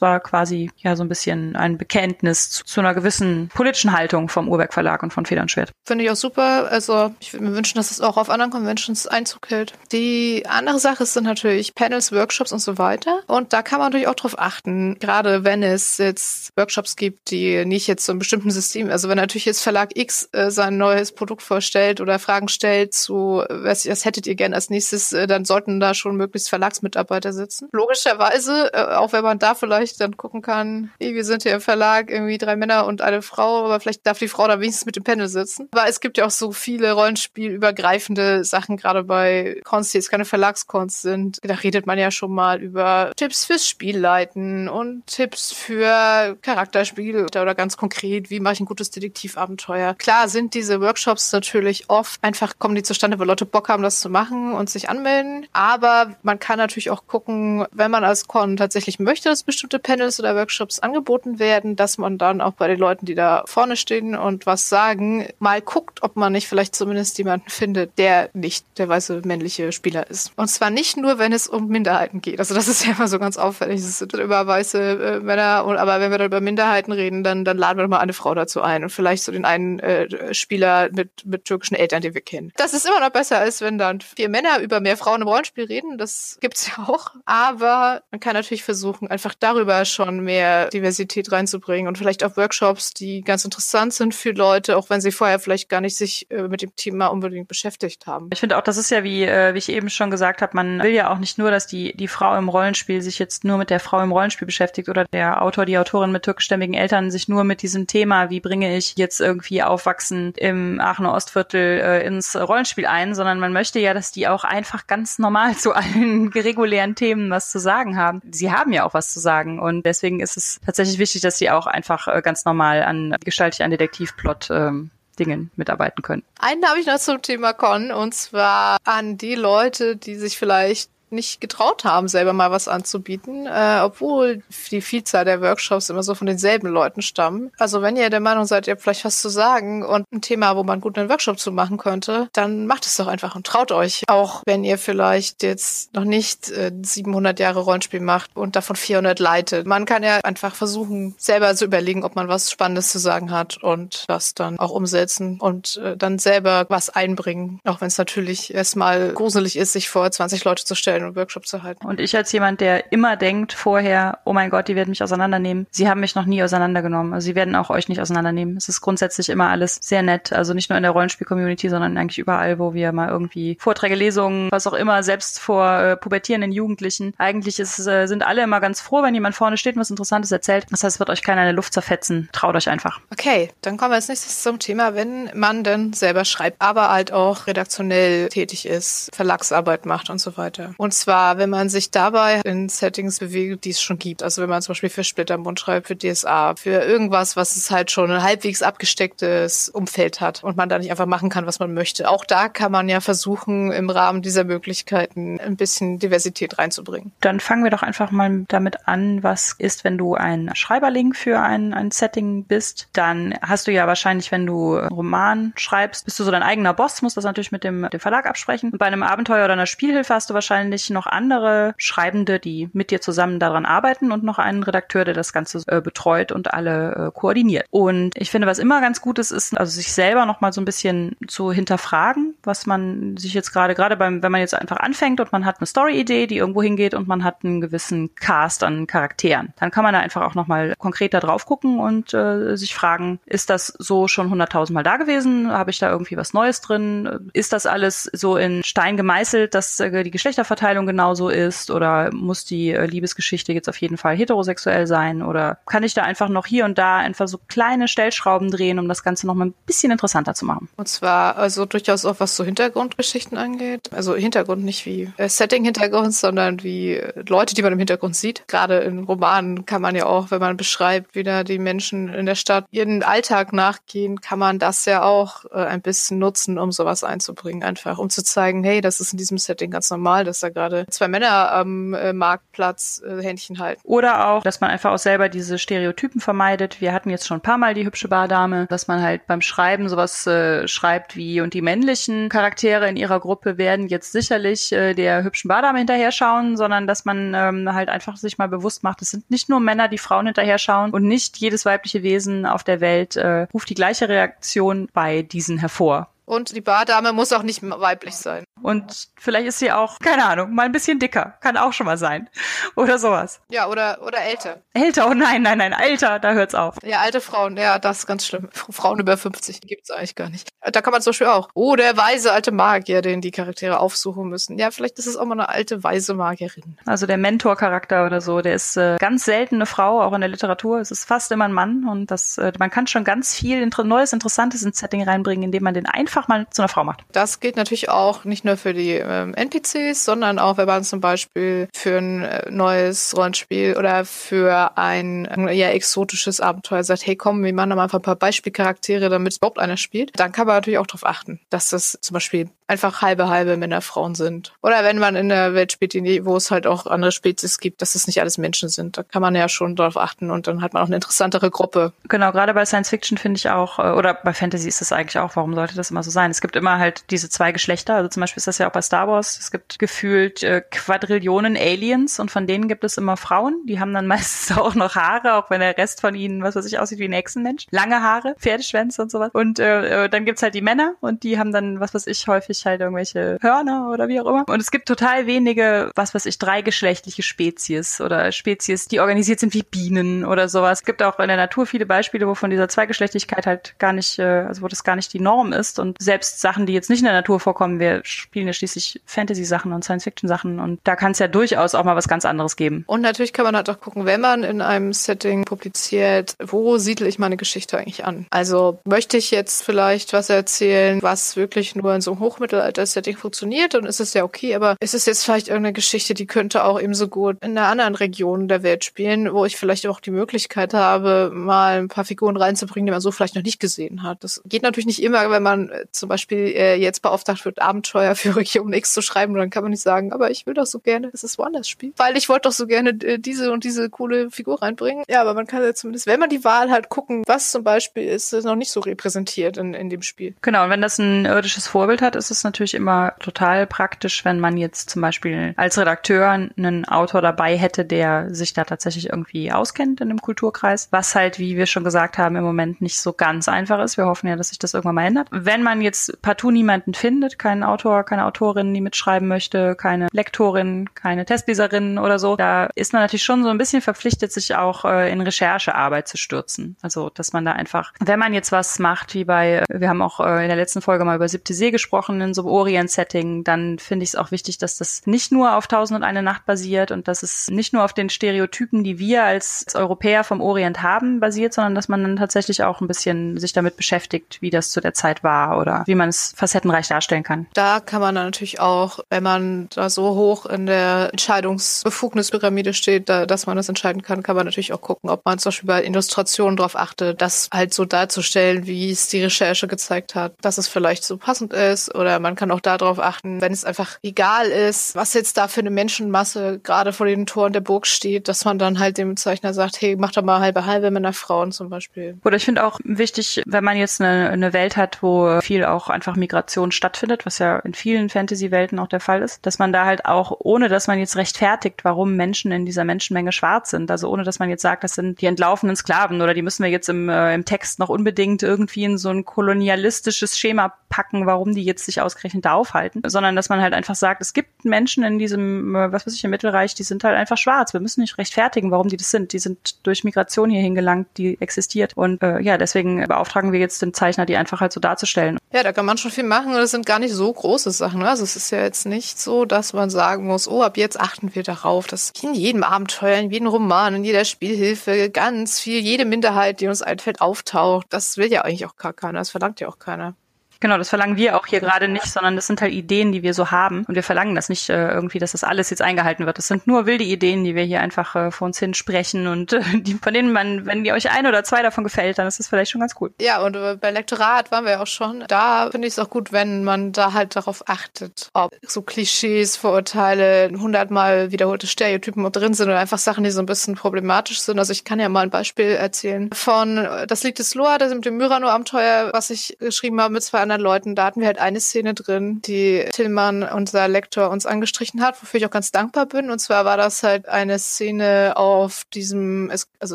war quasi ja so ein bisschen ein Bekenntnis zu, zu einer gewissen politischen Haltung vom Uhrwerk Verlag und von Federnschwert. Finde ich auch super. Also ich würde mir wünschen, dass es auch auf anderen Conventions Einzug hält. Die andere Sache sind natürlich Panels, Workshops und so weiter. Und da kann man natürlich auch drauf achten, gerade wenn es jetzt Workshops gibt, die nicht jetzt so einem bestimmten System, also wenn natürlich jetzt Verlag X äh, sein neues Produkt vorstellt oder Fragen stellt zu, was, was hättet ihr gern als nächstes, äh, dann sollten da schon möglichst Verlagsmitarbeiter sitzen. Logischerweise, äh, auch wenn man da vielleicht dann gucken kann, hey, wir sind hier im Verlag irgendwie drei Männer und eine Frau, aber vielleicht darf die Frau da wenigstens mit dem Panel sitzen. Aber es gibt ja auch so viele Rollenspielübergreifende Sachen, gerade bei Cons, die jetzt keine Verlagskons sind. Da redet man ja schon mal über Tipps fürs Spielleiten und Tipps für Charakterspiel oder ganz konkret, wie mache ich ein gutes Detektivabenteuer. Klar sind diese Workshops natürlich oft einfach kommen die zustande, weil Leute Bock haben, das zu machen und sich anmelden. Aber man kann natürlich auch gucken, wenn man als Con tatsächlich möchte, dass bestimmte Panels oder Workshops angeboten werden, dass man dann auch bei den Leuten, die da vorne stehen und was sagen, mal guckt, ob man nicht vielleicht zumindest jemanden findet, der nicht der weiße männliche Spieler ist. Und zwar nicht nur, wenn es um Minderheiten geht. Also das ist ja immer so ganz auffällig. Es sind immer weiße äh, Männer, und, aber wenn wir dann über Minderheiten reden, dann, dann laden wir doch mal eine Frau dazu ein und vielleicht so den einen äh, Spieler mit, mit türkischen Eltern, den wir kennen. Das ist immer noch besser, als wenn dann vier Männer über mehr Frauen im Rollenspiel reden. Das gibt's ja auch. Aber man kann natürlich versuchen, einfach darüber schon mehr Diversität reinzubringen und vielleicht auch Workshops, die ganz interessant sind für Leute, auch wenn sie vorher vielleicht gar nicht sich äh, mit dem Thema unbedingt beschäftigt haben. Ich finde auch, das ist ja wie, äh, wie ich eben schon gesagt habe, man will ja auch nicht nur, dass die, die Frau im Rollenspiel sich jetzt nur mit der Frau im Rollenspiel beschäftigt oder der Autor, die Autorin mit türkischstämmigen Eltern sich nur mit diesem Thema, wie bringe ich jetzt irgendwie aufwachsen im Aachener Ostviertel äh, ins Rollenspiel ein, sondern man möchte ja, dass die auch einfach ganz normal zu allen regulären Themen was zu sagen haben. Sie haben ja auch was zu sagen und deswegen ist es tatsächlich wichtig, dass sie auch einfach äh, ganz normal an gestaltig an Detektivplot ähm, Dingen mitarbeiten können. Einen habe ich noch zum Thema Con und zwar an die Leute, die sich vielleicht nicht getraut haben, selber mal was anzubieten, äh, obwohl die Vielzahl der Workshops immer so von denselben Leuten stammen. Also wenn ihr der Meinung seid, ihr habt vielleicht was zu sagen und ein Thema, wo man gut einen Workshop zu machen könnte, dann macht es doch einfach und traut euch. Auch wenn ihr vielleicht jetzt noch nicht äh, 700 Jahre Rollenspiel macht und davon 400 leitet. Man kann ja einfach versuchen, selber zu überlegen, ob man was Spannendes zu sagen hat und das dann auch umsetzen und äh, dann selber was einbringen. Auch wenn es natürlich erstmal gruselig ist, sich vor 20 Leute zu stellen einen Workshop zu halten. Und ich als jemand, der immer denkt vorher, oh mein Gott, die werden mich auseinandernehmen. Sie haben mich noch nie auseinandergenommen. Also sie werden auch euch nicht auseinandernehmen. Es ist grundsätzlich immer alles sehr nett. Also nicht nur in der Rollenspiel-Community, sondern eigentlich überall, wo wir mal irgendwie Vorträge, Lesungen, was auch immer, selbst vor äh, pubertierenden Jugendlichen. Eigentlich ist, äh, sind alle immer ganz froh, wenn jemand vorne steht und was Interessantes erzählt. Das heißt, es wird euch keiner in der Luft zerfetzen. Traut euch einfach. Okay, dann kommen wir als nächstes zum Thema, wenn man denn selber schreibt, aber halt auch redaktionell tätig ist, Verlagsarbeit macht und so weiter. Und zwar, wenn man sich dabei in Settings bewegt, die es schon gibt. Also wenn man zum Beispiel für Splittermund schreibt, für DSA, für irgendwas, was es halt schon ein halbwegs abgestecktes Umfeld hat und man da nicht einfach machen kann, was man möchte. Auch da kann man ja versuchen, im Rahmen dieser Möglichkeiten ein bisschen Diversität reinzubringen. Dann fangen wir doch einfach mal damit an, was ist, wenn du ein Schreiberling für ein, ein Setting bist. Dann hast du ja wahrscheinlich, wenn du Roman schreibst, bist du so dein eigener Boss, musst das natürlich mit dem, dem Verlag absprechen. Und bei einem Abenteuer oder einer Spielhilfe hast du wahrscheinlich noch andere Schreibende, die mit dir zusammen daran arbeiten und noch einen Redakteur, der das Ganze äh, betreut und alle äh, koordiniert. Und ich finde, was immer ganz gut ist, ist also sich selber noch mal so ein bisschen zu hinterfragen, was man sich jetzt gerade, gerade beim, wenn man jetzt einfach anfängt und man hat eine Story-Idee, die irgendwo hingeht und man hat einen gewissen Cast an Charakteren, dann kann man da einfach auch noch mal konkreter drauf gucken und äh, sich fragen, ist das so schon hunderttausendmal da gewesen? Habe ich da irgendwie was Neues drin? Ist das alles so in Stein gemeißelt, dass äh, die Geschlechterverteilung genauso ist? Oder muss die äh, Liebesgeschichte jetzt auf jeden Fall heterosexuell sein? Oder kann ich da einfach noch hier und da einfach so kleine Stellschrauben drehen, um das Ganze noch mal ein bisschen interessanter zu machen? Und zwar also durchaus auch was so Hintergrundgeschichten angeht. Also Hintergrund nicht wie äh, Setting-Hintergrund, sondern wie äh, Leute, die man im Hintergrund sieht. Gerade in Romanen kann man ja auch, wenn man beschreibt, wie da die Menschen in der Stadt ihren Alltag nachgehen, kann man das ja auch äh, ein bisschen nutzen, um sowas einzubringen. Einfach, um zu zeigen, hey, das ist in diesem Setting ganz normal, dass da gerade zwei Männer am äh, Marktplatz äh, Händchen halten. Oder auch, dass man einfach auch selber diese Stereotypen vermeidet. Wir hatten jetzt schon ein paar Mal die hübsche Bardame, dass man halt beim Schreiben sowas äh, schreibt wie, und die männlichen Charaktere in ihrer Gruppe werden jetzt sicherlich äh, der hübschen Bardame hinterher schauen, sondern dass man ähm, halt einfach sich mal bewusst macht, es sind nicht nur Männer, die Frauen hinterher schauen und nicht jedes weibliche Wesen auf der Welt äh, ruft die gleiche Reaktion bei diesen hervor. Und die Bardame muss auch nicht weiblich sein. Und vielleicht ist sie auch, keine Ahnung, mal ein bisschen dicker. Kann auch schon mal sein. Oder sowas. Ja, oder, oder älter. Älter, oh nein, nein, nein, Alter, da hört's auf. Ja, alte Frauen, ja, das ist ganz schlimm. Frauen über 50 gibt's eigentlich gar nicht. Da kann man zum Beispiel auch. Oh, der weise alte Magier, den die Charaktere aufsuchen müssen. Ja, vielleicht ist es auch mal eine alte weise Magierin. Also der Mentor-Charakter oder so, der ist äh, ganz selten eine Frau, auch in der Literatur. Es ist fast immer ein Mann und das, äh, man kann schon ganz viel inter Neues, Interessantes ins Setting reinbringen, indem man den einfach mal zu einer Frau macht. Das gilt natürlich auch nicht nur für die ähm, NPCs, sondern auch, wenn man zum Beispiel für ein äh, neues Rollenspiel oder für ein eher exotisches Abenteuer sagt, hey komm, wir machen da mal einfach ein paar Beispielcharaktere, damit überhaupt einer spielt, dann kann man natürlich auch darauf achten, dass das zum Beispiel einfach halbe halbe Männer Frauen sind. Oder wenn man in der Welt spielt, wo es halt auch andere Spezies gibt, dass es nicht alles Menschen sind. Da kann man ja schon darauf achten und dann hat man auch eine interessantere Gruppe. Genau, gerade bei Science Fiction finde ich auch, äh, oder bei Fantasy ist das eigentlich auch, warum sollte das immer so sein? Es gibt immer halt diese zwei Geschlechter. Also zum Beispiel ist das ja auch bei Star Wars. Es gibt gefühlt äh, Quadrillionen Aliens und von denen gibt es immer Frauen. Die haben dann meistens auch noch Haare, auch wenn der Rest von ihnen, was weiß ich, aussieht wie ein Echsenmensch. Lange Haare, Pferdeschwänze und sowas. Und äh, äh dann gibt's halt die Männer und die haben dann, was weiß ich, häufig halt irgendwelche Hörner oder wie auch immer. Und es gibt total wenige, was weiß ich, dreigeschlechtliche Spezies oder Spezies, die organisiert sind wie Bienen oder sowas. Es gibt auch in der Natur viele Beispiele, wo von dieser Zweigeschlechtlichkeit halt gar nicht, äh, also wo das gar nicht die Norm ist. Und selbst Sachen, die jetzt nicht in der Natur vorkommen, wir spielen ja schließlich Fantasy-Sachen und Science-Fiction-Sachen und da kann es ja durchaus auch mal was ganz anderes geben. Und natürlich kann man halt auch gucken, wenn man in einem Setting publiziert, wo siedle ich meine Geschichte eigentlich an? Also möchte ich jetzt vielleicht was erzählen, was wirklich nur in so einem Hochmittelalter-Setting funktioniert und ist es ja okay, aber ist es jetzt vielleicht irgendeine Geschichte, die könnte auch ebenso gut in einer anderen Region der Welt spielen, wo ich vielleicht auch die Möglichkeit habe, mal ein paar Figuren reinzubringen, die man so vielleicht noch nicht gesehen hat. Das geht natürlich nicht immer, wenn man äh, zum Beispiel äh, jetzt beauftragt wird, Abenteuer für Region X zu schreiben, dann kann man nicht sagen, aber ich will doch so gerne, es woanders spielt, weil ich wollte doch so gerne äh, diese und diese coole Figur reinbringen. Ja, aber man kann ja zumindest, wenn man die Wahl hat, gucken, was zum Beispiel ist, ist noch nicht so repräsentiert in, in dem Spiel. Genau, und wenn das ein irdisches Vorbild hat, ist ist natürlich immer total praktisch, wenn man jetzt zum Beispiel als Redakteur einen Autor dabei hätte, der sich da tatsächlich irgendwie auskennt in dem Kulturkreis, was halt, wie wir schon gesagt haben, im Moment nicht so ganz einfach ist. Wir hoffen ja, dass sich das irgendwann mal ändert. Wenn man jetzt partout niemanden findet, keinen Autor, keine Autorin, die mitschreiben möchte, keine Lektorin, keine Testleserin oder so, da ist man natürlich schon so ein bisschen verpflichtet, sich auch äh, in Recherchearbeit zu stürzen. Also, dass man da einfach, wenn man jetzt was macht, wie bei, wir haben auch äh, in der letzten Folge mal über Siebte See gesprochen, in so einem Orient-Setting, dann finde ich es auch wichtig, dass das nicht nur auf Tausend und eine Nacht basiert und dass es nicht nur auf den Stereotypen, die wir als, als Europäer vom Orient haben, basiert, sondern dass man dann tatsächlich auch ein bisschen sich damit beschäftigt, wie das zu der Zeit war oder wie man es facettenreich darstellen kann. Da kann man dann natürlich auch, wenn man da so hoch in der Entscheidungsbefugnispyramide steht, da, dass man das entscheiden kann, kann man natürlich auch gucken, ob man zum Beispiel bei Illustrationen darauf achtet, das halt so darzustellen, wie es die Recherche gezeigt hat, dass es vielleicht so passend ist oder man kann auch darauf achten, wenn es einfach egal ist, was jetzt da für eine Menschenmasse gerade vor den Toren der Burg steht, dass man dann halt dem Zeichner sagt, hey, mach doch mal halbe halbe Männer, Frauen zum Beispiel. Oder ich finde auch wichtig, wenn man jetzt eine, eine Welt hat, wo viel auch einfach Migration stattfindet, was ja in vielen Fantasy-Welten auch der Fall ist, dass man da halt auch, ohne dass man jetzt rechtfertigt, warum Menschen in dieser Menschenmenge schwarz sind, also ohne dass man jetzt sagt, das sind die entlaufenen Sklaven oder die müssen wir jetzt im, äh, im Text noch unbedingt irgendwie in so ein kolonialistisches Schema packen, warum die jetzt sich ausgerechnet da aufhalten, sondern dass man halt einfach sagt, es gibt Menschen in diesem, äh, was weiß ich, im Mittelreich, die sind halt einfach schwarz. Wir müssen nicht rechtfertigen, warum die das sind. Die sind durch Migration hierhin gelangt, die existiert. Und äh, ja, deswegen beauftragen wir jetzt den Zeichner, die einfach halt so darzustellen. Ja, da kann man schon viel machen und es sind gar nicht so große Sachen. Ne? Also es ist ja jetzt nicht so, dass man sagen muss, oh, ab jetzt achten wir darauf, dass in jedem Abenteuer, in jedem Roman, in jeder Spielhilfe ganz viel, jede Minderheit, die uns einfällt, auftaucht. Das will ja eigentlich auch gar keiner. Das verlangt ja auch keiner. Genau, das verlangen wir auch hier gerade nicht, sondern das sind halt Ideen, die wir so haben. Und wir verlangen das nicht äh, irgendwie, dass das alles jetzt eingehalten wird. Das sind nur wilde Ideen, die wir hier einfach äh, vor uns hin sprechen und äh, die, von denen man, wenn ihr euch ein oder zwei davon gefällt, dann ist das vielleicht schon ganz cool. Ja, und äh, bei Lektorat waren wir ja auch schon. Da finde ich es auch gut, wenn man da halt darauf achtet, ob so Klischees, Vorurteile, hundertmal wiederholte Stereotypen drin sind oder einfach Sachen, die so ein bisschen problematisch sind. Also ich kann ja mal ein Beispiel erzählen von äh, Das Lied des Loa, das mit dem Myrano-Abenteuer, was ich geschrieben habe mit zwei anderen Leuten. Da hatten wir halt eine Szene drin, die Tillmann, unser Lektor, uns angestrichen hat, wofür ich auch ganz dankbar bin. Und zwar war das halt eine Szene auf diesem, es, also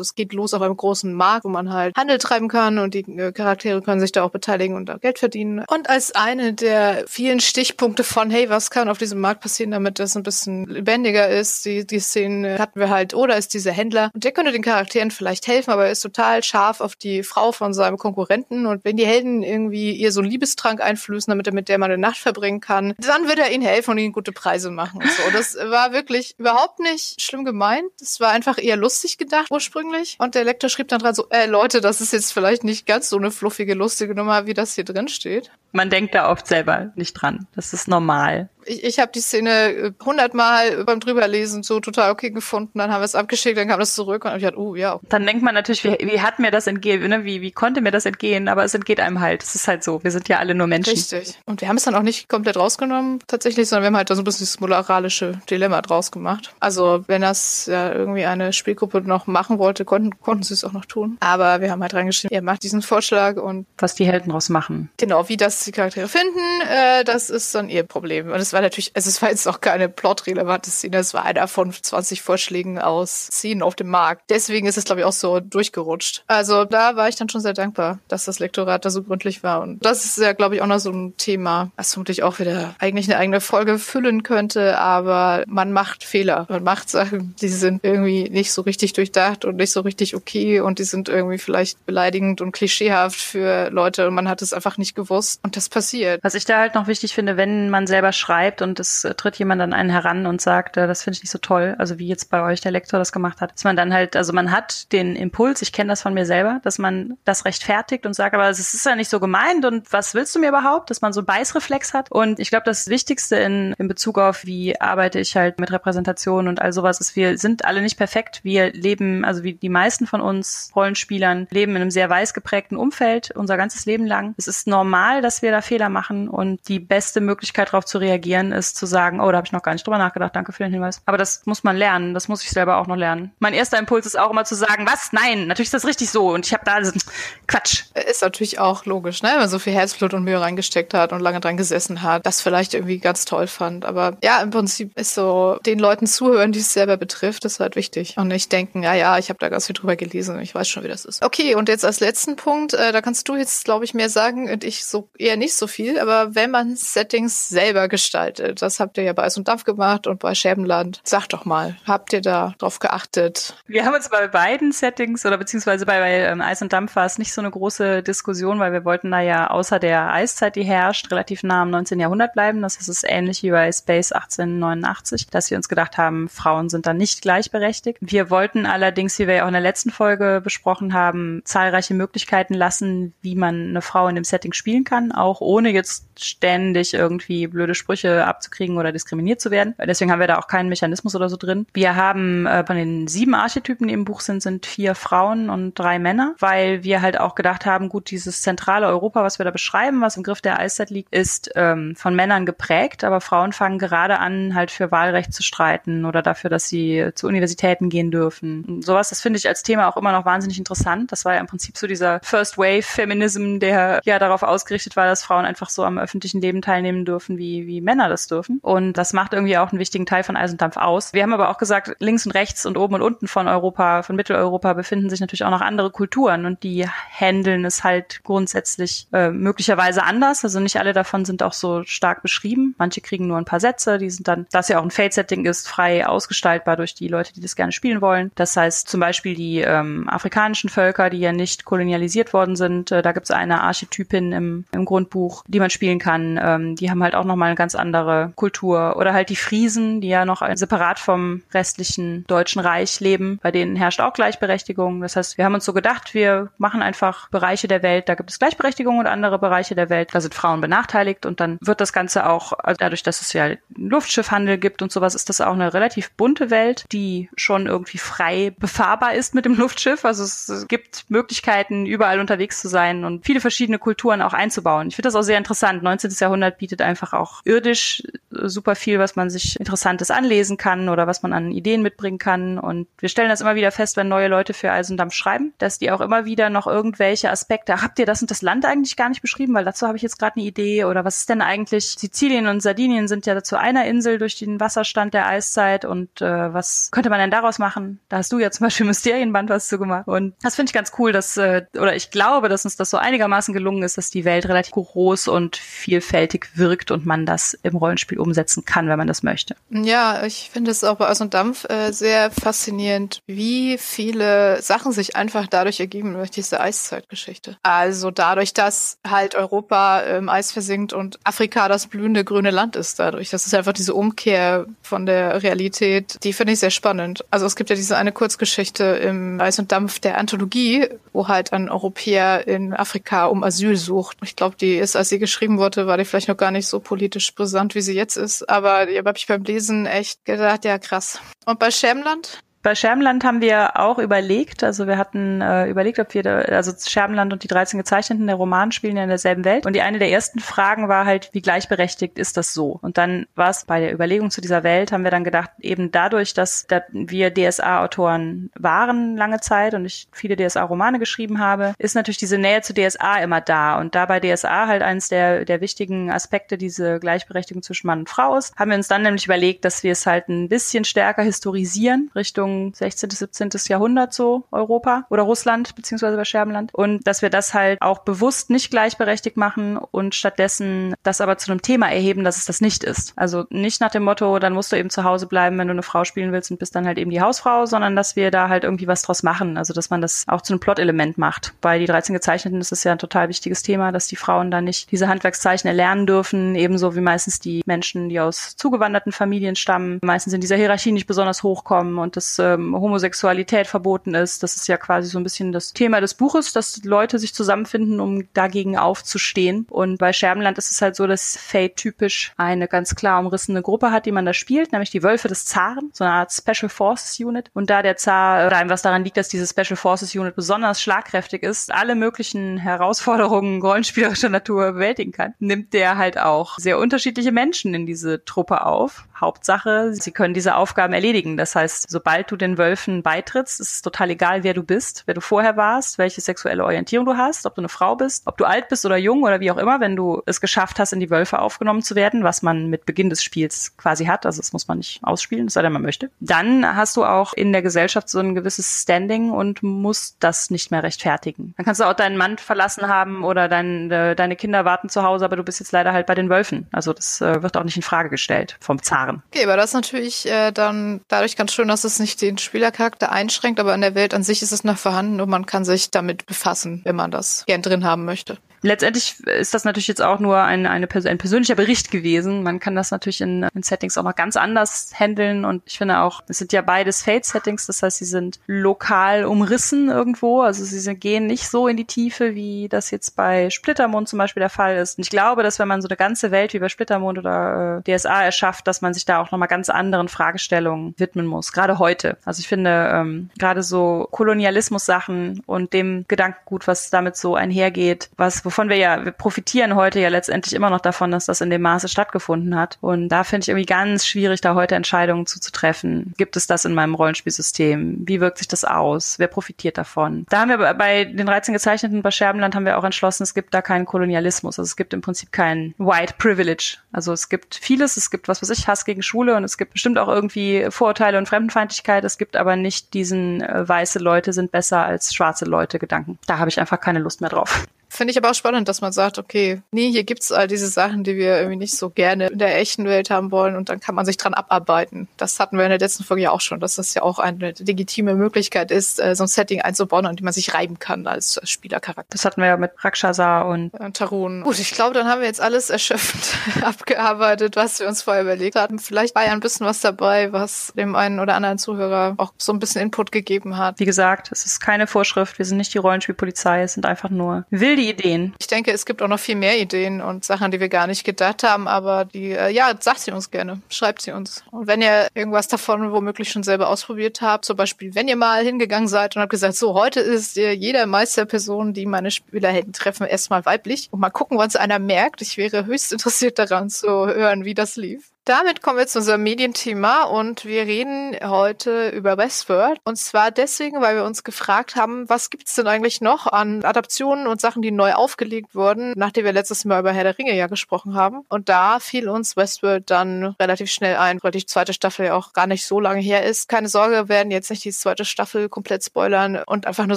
es geht los auf einem großen Markt, wo man halt Handel treiben kann und die äh, Charaktere können sich da auch beteiligen und da Geld verdienen. Und als eine der vielen Stichpunkte von, hey, was kann auf diesem Markt passieren, damit das ein bisschen lebendiger ist, die, die Szene hatten wir halt, oder ist dieser Händler und der könnte den Charakteren vielleicht helfen, aber er ist total scharf auf die Frau von seinem Konkurrenten und wenn die Helden irgendwie ihr so ein Liebestrank einflößen, damit er mit der mal eine Nacht verbringen kann. Dann wird er ihnen helfen und ihnen gute Preise machen und so. Das war wirklich überhaupt nicht schlimm gemeint. Das war einfach eher lustig gedacht ursprünglich. Und der Lektor schrieb dann dran so, äh, Leute, das ist jetzt vielleicht nicht ganz so eine fluffige, lustige Nummer, wie das hier drin steht. Man denkt da oft selber nicht dran. Das ist normal ich, ich habe die Szene äh, hundertmal beim drüberlesen so total okay gefunden. Dann haben wir es abgeschickt, dann kam das zurück und hab ich gedacht, oh ja. Dann denkt man natürlich, wie, wie hat mir das entgehen, ne? wie, wie konnte mir das entgehen? Aber es entgeht einem halt. Es ist halt so. Wir sind ja alle nur Menschen. Richtig. Und wir haben es dann auch nicht komplett rausgenommen tatsächlich, sondern wir haben halt da so ein bisschen das moralische Dilemma draus gemacht. Also wenn das ja irgendwie eine Spielgruppe noch machen wollte, konnten, konnten sie es auch noch tun. Aber wir haben halt reingeschrieben, ihr macht diesen Vorschlag und was die Helden draus machen. Genau, wie das die Charaktere finden, äh, das ist dann ihr Problem. Und es war natürlich, also es war jetzt auch keine plotrelevante Szene, es war einer von 20 Vorschlägen aus Szenen auf dem Markt. Deswegen ist es, glaube ich, auch so durchgerutscht. Also da war ich dann schon sehr dankbar, dass das Lektorat da so gründlich war. Und das ist ja, glaube ich, auch noch so ein Thema, was vermutlich auch wieder eigentlich eine eigene Folge füllen könnte, aber man macht Fehler. Man macht Sachen, die sind irgendwie nicht so richtig durchdacht und nicht so richtig okay und die sind irgendwie vielleicht beleidigend und klischeehaft für Leute und man hat es einfach nicht gewusst und das passiert. Was ich da halt noch wichtig finde, wenn man selber schreibt und es äh, tritt jemand an einen heran und sagt, äh, das finde ich nicht so toll, also wie jetzt bei euch der Lektor das gemacht hat, dass man dann halt, also man hat den Impuls, ich kenne das von mir selber, dass man das rechtfertigt und sagt, aber es ist ja nicht so gemeint und was willst du mir überhaupt, dass man so Beißreflex hat und ich glaube, das Wichtigste in, in Bezug auf, wie arbeite ich halt mit Repräsentation und all sowas ist, wir sind alle nicht perfekt, wir leben, also wie die meisten von uns Rollenspielern leben in einem sehr weiß geprägten Umfeld unser ganzes Leben lang. Es ist normal, dass dass wir da Fehler machen und die beste Möglichkeit darauf zu reagieren ist zu sagen, oh, da habe ich noch gar nicht drüber nachgedacht, danke für den Hinweis. Aber das muss man lernen, das muss ich selber auch noch lernen. Mein erster Impuls ist auch immer zu sagen, was? Nein, natürlich ist das richtig so und ich habe da Quatsch. Ist natürlich auch logisch, ne? wenn man so viel Herzblut und Mühe reingesteckt hat und lange dran gesessen hat, das vielleicht irgendwie ganz toll fand. Aber ja, im Prinzip ist so, den Leuten zuhören, die es selber betrifft, ist halt wichtig. Und nicht denken, ja, ja, ich habe da ganz viel drüber gelesen, ich weiß schon, wie das ist. Okay, und jetzt als letzten Punkt, äh, da kannst du jetzt, glaube ich, mehr sagen und ich so eher nicht so viel, aber wenn man Settings selber gestaltet, das habt ihr ja bei Eis und Dampf gemacht und bei Scherbenland. Sag doch mal, habt ihr da drauf geachtet? Wir haben uns bei beiden Settings oder beziehungsweise bei, bei ähm, Eis und Dampf war es nicht so eine große Diskussion, weil wir wollten da ja außer der Eiszeit, die herrscht, relativ nah am 19. Jahrhundert bleiben. Das ist es ähnlich wie bei Space 1889, dass wir uns gedacht haben, Frauen sind da nicht gleichberechtigt. Wir wollten allerdings, wie wir ja auch in der letzten Folge besprochen haben, zahlreiche Möglichkeiten lassen, wie man eine Frau in dem Setting spielen kann, auch ohne jetzt ständig irgendwie blöde Sprüche abzukriegen oder diskriminiert zu werden. Deswegen haben wir da auch keinen Mechanismus oder so drin. Wir haben äh, von den sieben Archetypen, die im Buch sind, sind vier Frauen und drei Männer, weil wir halt auch gedacht haben, gut, dieses zentrale Europa, was wir da beschreiben, was im Griff der Eiszeit liegt, ist ähm, von Männern geprägt, aber Frauen fangen gerade an, halt für Wahlrecht zu streiten oder dafür, dass sie zu Universitäten gehen dürfen. Und sowas, das finde ich als Thema auch immer noch wahnsinnig interessant. Das war ja im Prinzip so dieser First Wave Feminism, der ja darauf ausgerichtet war, dass Frauen einfach so am öffentlichen Leben teilnehmen dürfen, wie, wie Männer das dürfen. Und das macht irgendwie auch einen wichtigen Teil von Eis und Dampf aus. Wir haben aber auch gesagt, links und rechts und oben und unten von Europa, von Mitteleuropa befinden sich natürlich auch noch andere Kulturen und die handeln es halt grundsätzlich äh, möglicherweise anders. Also nicht alle davon sind auch so stark beschrieben. Manche kriegen nur ein paar Sätze, die sind dann, dass ja auch ein Fate-Setting ist, frei ausgestaltbar durch die Leute, die das gerne spielen wollen. Das heißt zum Beispiel die ähm, afrikanischen Völker, die ja nicht kolonialisiert worden sind, äh, da gibt es eine Archetypin im, im Grundbuch, die man spielen kann. Ähm, die haben halt auch nochmal eine ganz andere Kultur. Oder halt die Friesen, die ja noch separat vom restlichen Deutschen Reich leben. Bei denen herrscht auch Gleichberechtigung. Das heißt, wir haben uns so gedacht, wir machen einfach Bereiche der Welt, da gibt es Gleichberechtigung und andere Bereiche der Welt, da sind Frauen benachteiligt und dann wird das Ganze auch, also dadurch, dass es ja Luftschiffhandel gibt und sowas, ist das auch eine relativ bunte Welt, die schon irgendwie frei befahrbar ist mit dem Luftschiff. Also es gibt Möglichkeiten, überall unterwegs zu sein und viele verschiedene Kulturen auch einzubauen. Ich finde das auch sehr interessant. 19. Jahrhundert bietet einfach auch irdisch super viel, was man sich Interessantes anlesen kann oder was man an Ideen mitbringen kann. Und wir stellen das immer wieder fest, wenn neue Leute für Eisendampf schreiben, dass die auch immer wieder noch irgendwelche Aspekte, habt ihr das und das Land eigentlich gar nicht beschrieben, weil dazu habe ich jetzt gerade eine Idee oder was ist denn eigentlich, Sizilien und Sardinien sind ja zu einer Insel durch den Wasserstand der Eiszeit und äh, was könnte man denn daraus machen? Da hast du ja zum Beispiel Mysterienband was zu gemacht und das finde ich ganz cool, dass, äh, oder ich glaube, dass uns das so einigermaßen gelungen ist, dass die Welt relativ groß und vielfältig wirkt und man das im Rollenspiel umsetzen kann, wenn man das möchte. Ja, ich finde es auch bei Eis und Dampf äh, sehr faszinierend, wie viele Sachen sich einfach dadurch ergeben durch diese Eiszeitgeschichte. Also dadurch, dass halt Europa im Eis versinkt und Afrika das blühende grüne Land ist dadurch. Das ist einfach diese Umkehr von der Realität, die finde ich sehr spannend. Also es gibt ja diese eine Kurzgeschichte im Eis und Dampf der Anthologie, wo halt ein Europäer in Afrika um Asyl sucht. Ich glaube, die ist, als sie geschrieben wurde, war die vielleicht noch gar nicht so politisch brisant, wie sie jetzt ist. Aber die habe ich beim Lesen echt gedacht, ja krass. Und bei Schämland? Bei Scherbenland haben wir auch überlegt, also wir hatten äh, überlegt, ob wir, da, also Scherbenland und die 13 Gezeichneten, der Roman spielen ja in derselben Welt. Und die eine der ersten Fragen war halt, wie gleichberechtigt ist das so? Und dann war es bei der Überlegung zu dieser Welt, haben wir dann gedacht, eben dadurch, dass, dass wir DSA-Autoren waren lange Zeit und ich viele DSA-Romane geschrieben habe, ist natürlich diese Nähe zu DSA immer da. Und da bei DSA halt eines der, der wichtigen Aspekte diese Gleichberechtigung zwischen Mann und Frau ist, haben wir uns dann nämlich überlegt, dass wir es halt ein bisschen stärker historisieren, Richtung Richtung 16., 17. Jahrhundert so Europa oder Russland beziehungsweise bei Scherbenland und dass wir das halt auch bewusst nicht gleichberechtigt machen und stattdessen das aber zu einem Thema erheben, dass es das nicht ist. Also nicht nach dem Motto, dann musst du eben zu Hause bleiben, wenn du eine Frau spielen willst und bist dann halt eben die Hausfrau, sondern dass wir da halt irgendwie was draus machen. Also dass man das auch zu einem Plot-Element macht. Bei die 13 Gezeichneten ist es ja ein total wichtiges Thema, dass die Frauen da nicht diese Handwerkszeichen erlernen dürfen, ebenso wie meistens die Menschen, die aus zugewanderten Familien stammen, meistens in dieser Hierarchie nicht besonders hochkommen und das ähm, Homosexualität verboten ist. Das ist ja quasi so ein bisschen das Thema des Buches, dass Leute sich zusammenfinden, um dagegen aufzustehen. Und bei Scherbenland ist es halt so, dass Fate typisch eine ganz klar umrissene Gruppe hat, die man da spielt, nämlich die Wölfe des Zaren, so eine Art Special Forces Unit. Und da der Zar, oder was daran liegt, dass diese Special Forces Unit besonders schlagkräftig ist, alle möglichen Herausforderungen rollenspielerischer Natur bewältigen kann, nimmt der halt auch sehr unterschiedliche Menschen in diese Truppe auf. Hauptsache, sie können diese Aufgaben erledigen. Das heißt, sobald du den Wölfen beitrittst, ist es total egal, wer du bist, wer du vorher warst, welche sexuelle Orientierung du hast, ob du eine Frau bist, ob du alt bist oder jung oder wie auch immer, wenn du es geschafft hast, in die Wölfe aufgenommen zu werden, was man mit Beginn des Spiels quasi hat, also das muss man nicht ausspielen, es sei denn, man möchte, dann hast du auch in der Gesellschaft so ein gewisses Standing und musst das nicht mehr rechtfertigen. Dann kannst du auch deinen Mann verlassen haben oder dein, äh, deine Kinder warten zu Hause, aber du bist jetzt leider halt bei den Wölfen. Also das äh, wird auch nicht in Frage gestellt vom Zaren. Okay, aber das ist natürlich äh, dann dadurch ganz schön, dass es nicht den Spielercharakter einschränkt, aber in der Welt an sich ist es noch vorhanden und man kann sich damit befassen, wenn man das gern drin haben möchte. Letztendlich ist das natürlich jetzt auch nur ein, eine, ein persönlicher Bericht gewesen. Man kann das natürlich in, in Settings auch noch ganz anders handeln und ich finde auch, es sind ja beides Fate-Settings, das heißt, sie sind lokal umrissen irgendwo, also sie sind, gehen nicht so in die Tiefe, wie das jetzt bei Splittermond zum Beispiel der Fall ist. Und ich glaube, dass wenn man so eine ganze Welt wie bei Splittermond oder äh, DSA erschafft, dass man sich da auch nochmal ganz anderen Fragestellungen widmen muss, gerade heute. Also ich finde, ähm, gerade so Kolonialismus-Sachen und dem Gedankengut, was damit so einhergeht, was, wovon wir ja, wir profitieren heute ja letztendlich immer noch davon, dass das in dem Maße stattgefunden hat. Und da finde ich irgendwie ganz schwierig, da heute Entscheidungen zuzutreffen. Gibt es das in meinem Rollenspielsystem? Wie wirkt sich das aus? Wer profitiert davon? Da haben wir bei den 13 gezeichneten bei Scherbenland haben wir auch entschlossen, es gibt da keinen Kolonialismus. Also es gibt im Prinzip kein White Privilege. Also es gibt vieles, es gibt was weiß ich, Hass gegen Schule und es gibt bestimmt auch irgendwie Vorurteile und Fremdenfeindlichkeit. Es gibt aber nicht diesen äh, weiße Leute sind besser als schwarze Leute Gedanken. Da habe ich einfach keine Lust mehr drauf. Finde ich aber auch spannend, dass man sagt, okay, nee, hier gibt's all diese Sachen, die wir irgendwie nicht so gerne in der echten Welt haben wollen und dann kann man sich dran abarbeiten. Das hatten wir in der letzten Folge ja auch schon, dass das ja auch eine legitime Möglichkeit ist, äh, so ein Setting einzubauen, an dem man sich reiben kann als Spielercharakter. Das hatten wir ja mit Rakshasa und äh, Tarun. Gut, ich glaube, dann haben wir jetzt alles erschöpfend abgearbeitet, was wir uns vorher überlegt hatten. Vielleicht war ja ein bisschen was dabei, was dem einen oder anderen Zuhörer auch so ein bisschen Input gegeben hat. Wie gesagt, es ist keine Vorschrift, wir sind nicht die Rollenspielpolizei, es sind einfach nur wilde viele Ideen. Ich denke, es gibt auch noch viel mehr Ideen und Sachen, die wir gar nicht gedacht haben, aber die, äh, ja, sagt sie uns gerne. Schreibt sie uns. Und wenn ihr irgendwas davon womöglich schon selber ausprobiert habt, zum Beispiel, wenn ihr mal hingegangen seid und habt gesagt, so, heute ist äh, jeder Meisterperson, die meine Spielerhelden treffen, erstmal weiblich und mal gucken, was einer merkt. Ich wäre höchst interessiert daran zu hören, wie das lief. Damit kommen wir zu unserem Medienthema und wir reden heute über Westworld. Und zwar deswegen, weil wir uns gefragt haben, was gibt's denn eigentlich noch an Adaptionen und Sachen, die neu aufgelegt wurden, nachdem wir letztes Mal über Herr der Ringe ja gesprochen haben. Und da fiel uns Westworld dann relativ schnell ein, weil die zweite Staffel ja auch gar nicht so lange her ist. Keine Sorge, wir werden jetzt nicht die zweite Staffel komplett spoilern und einfach nur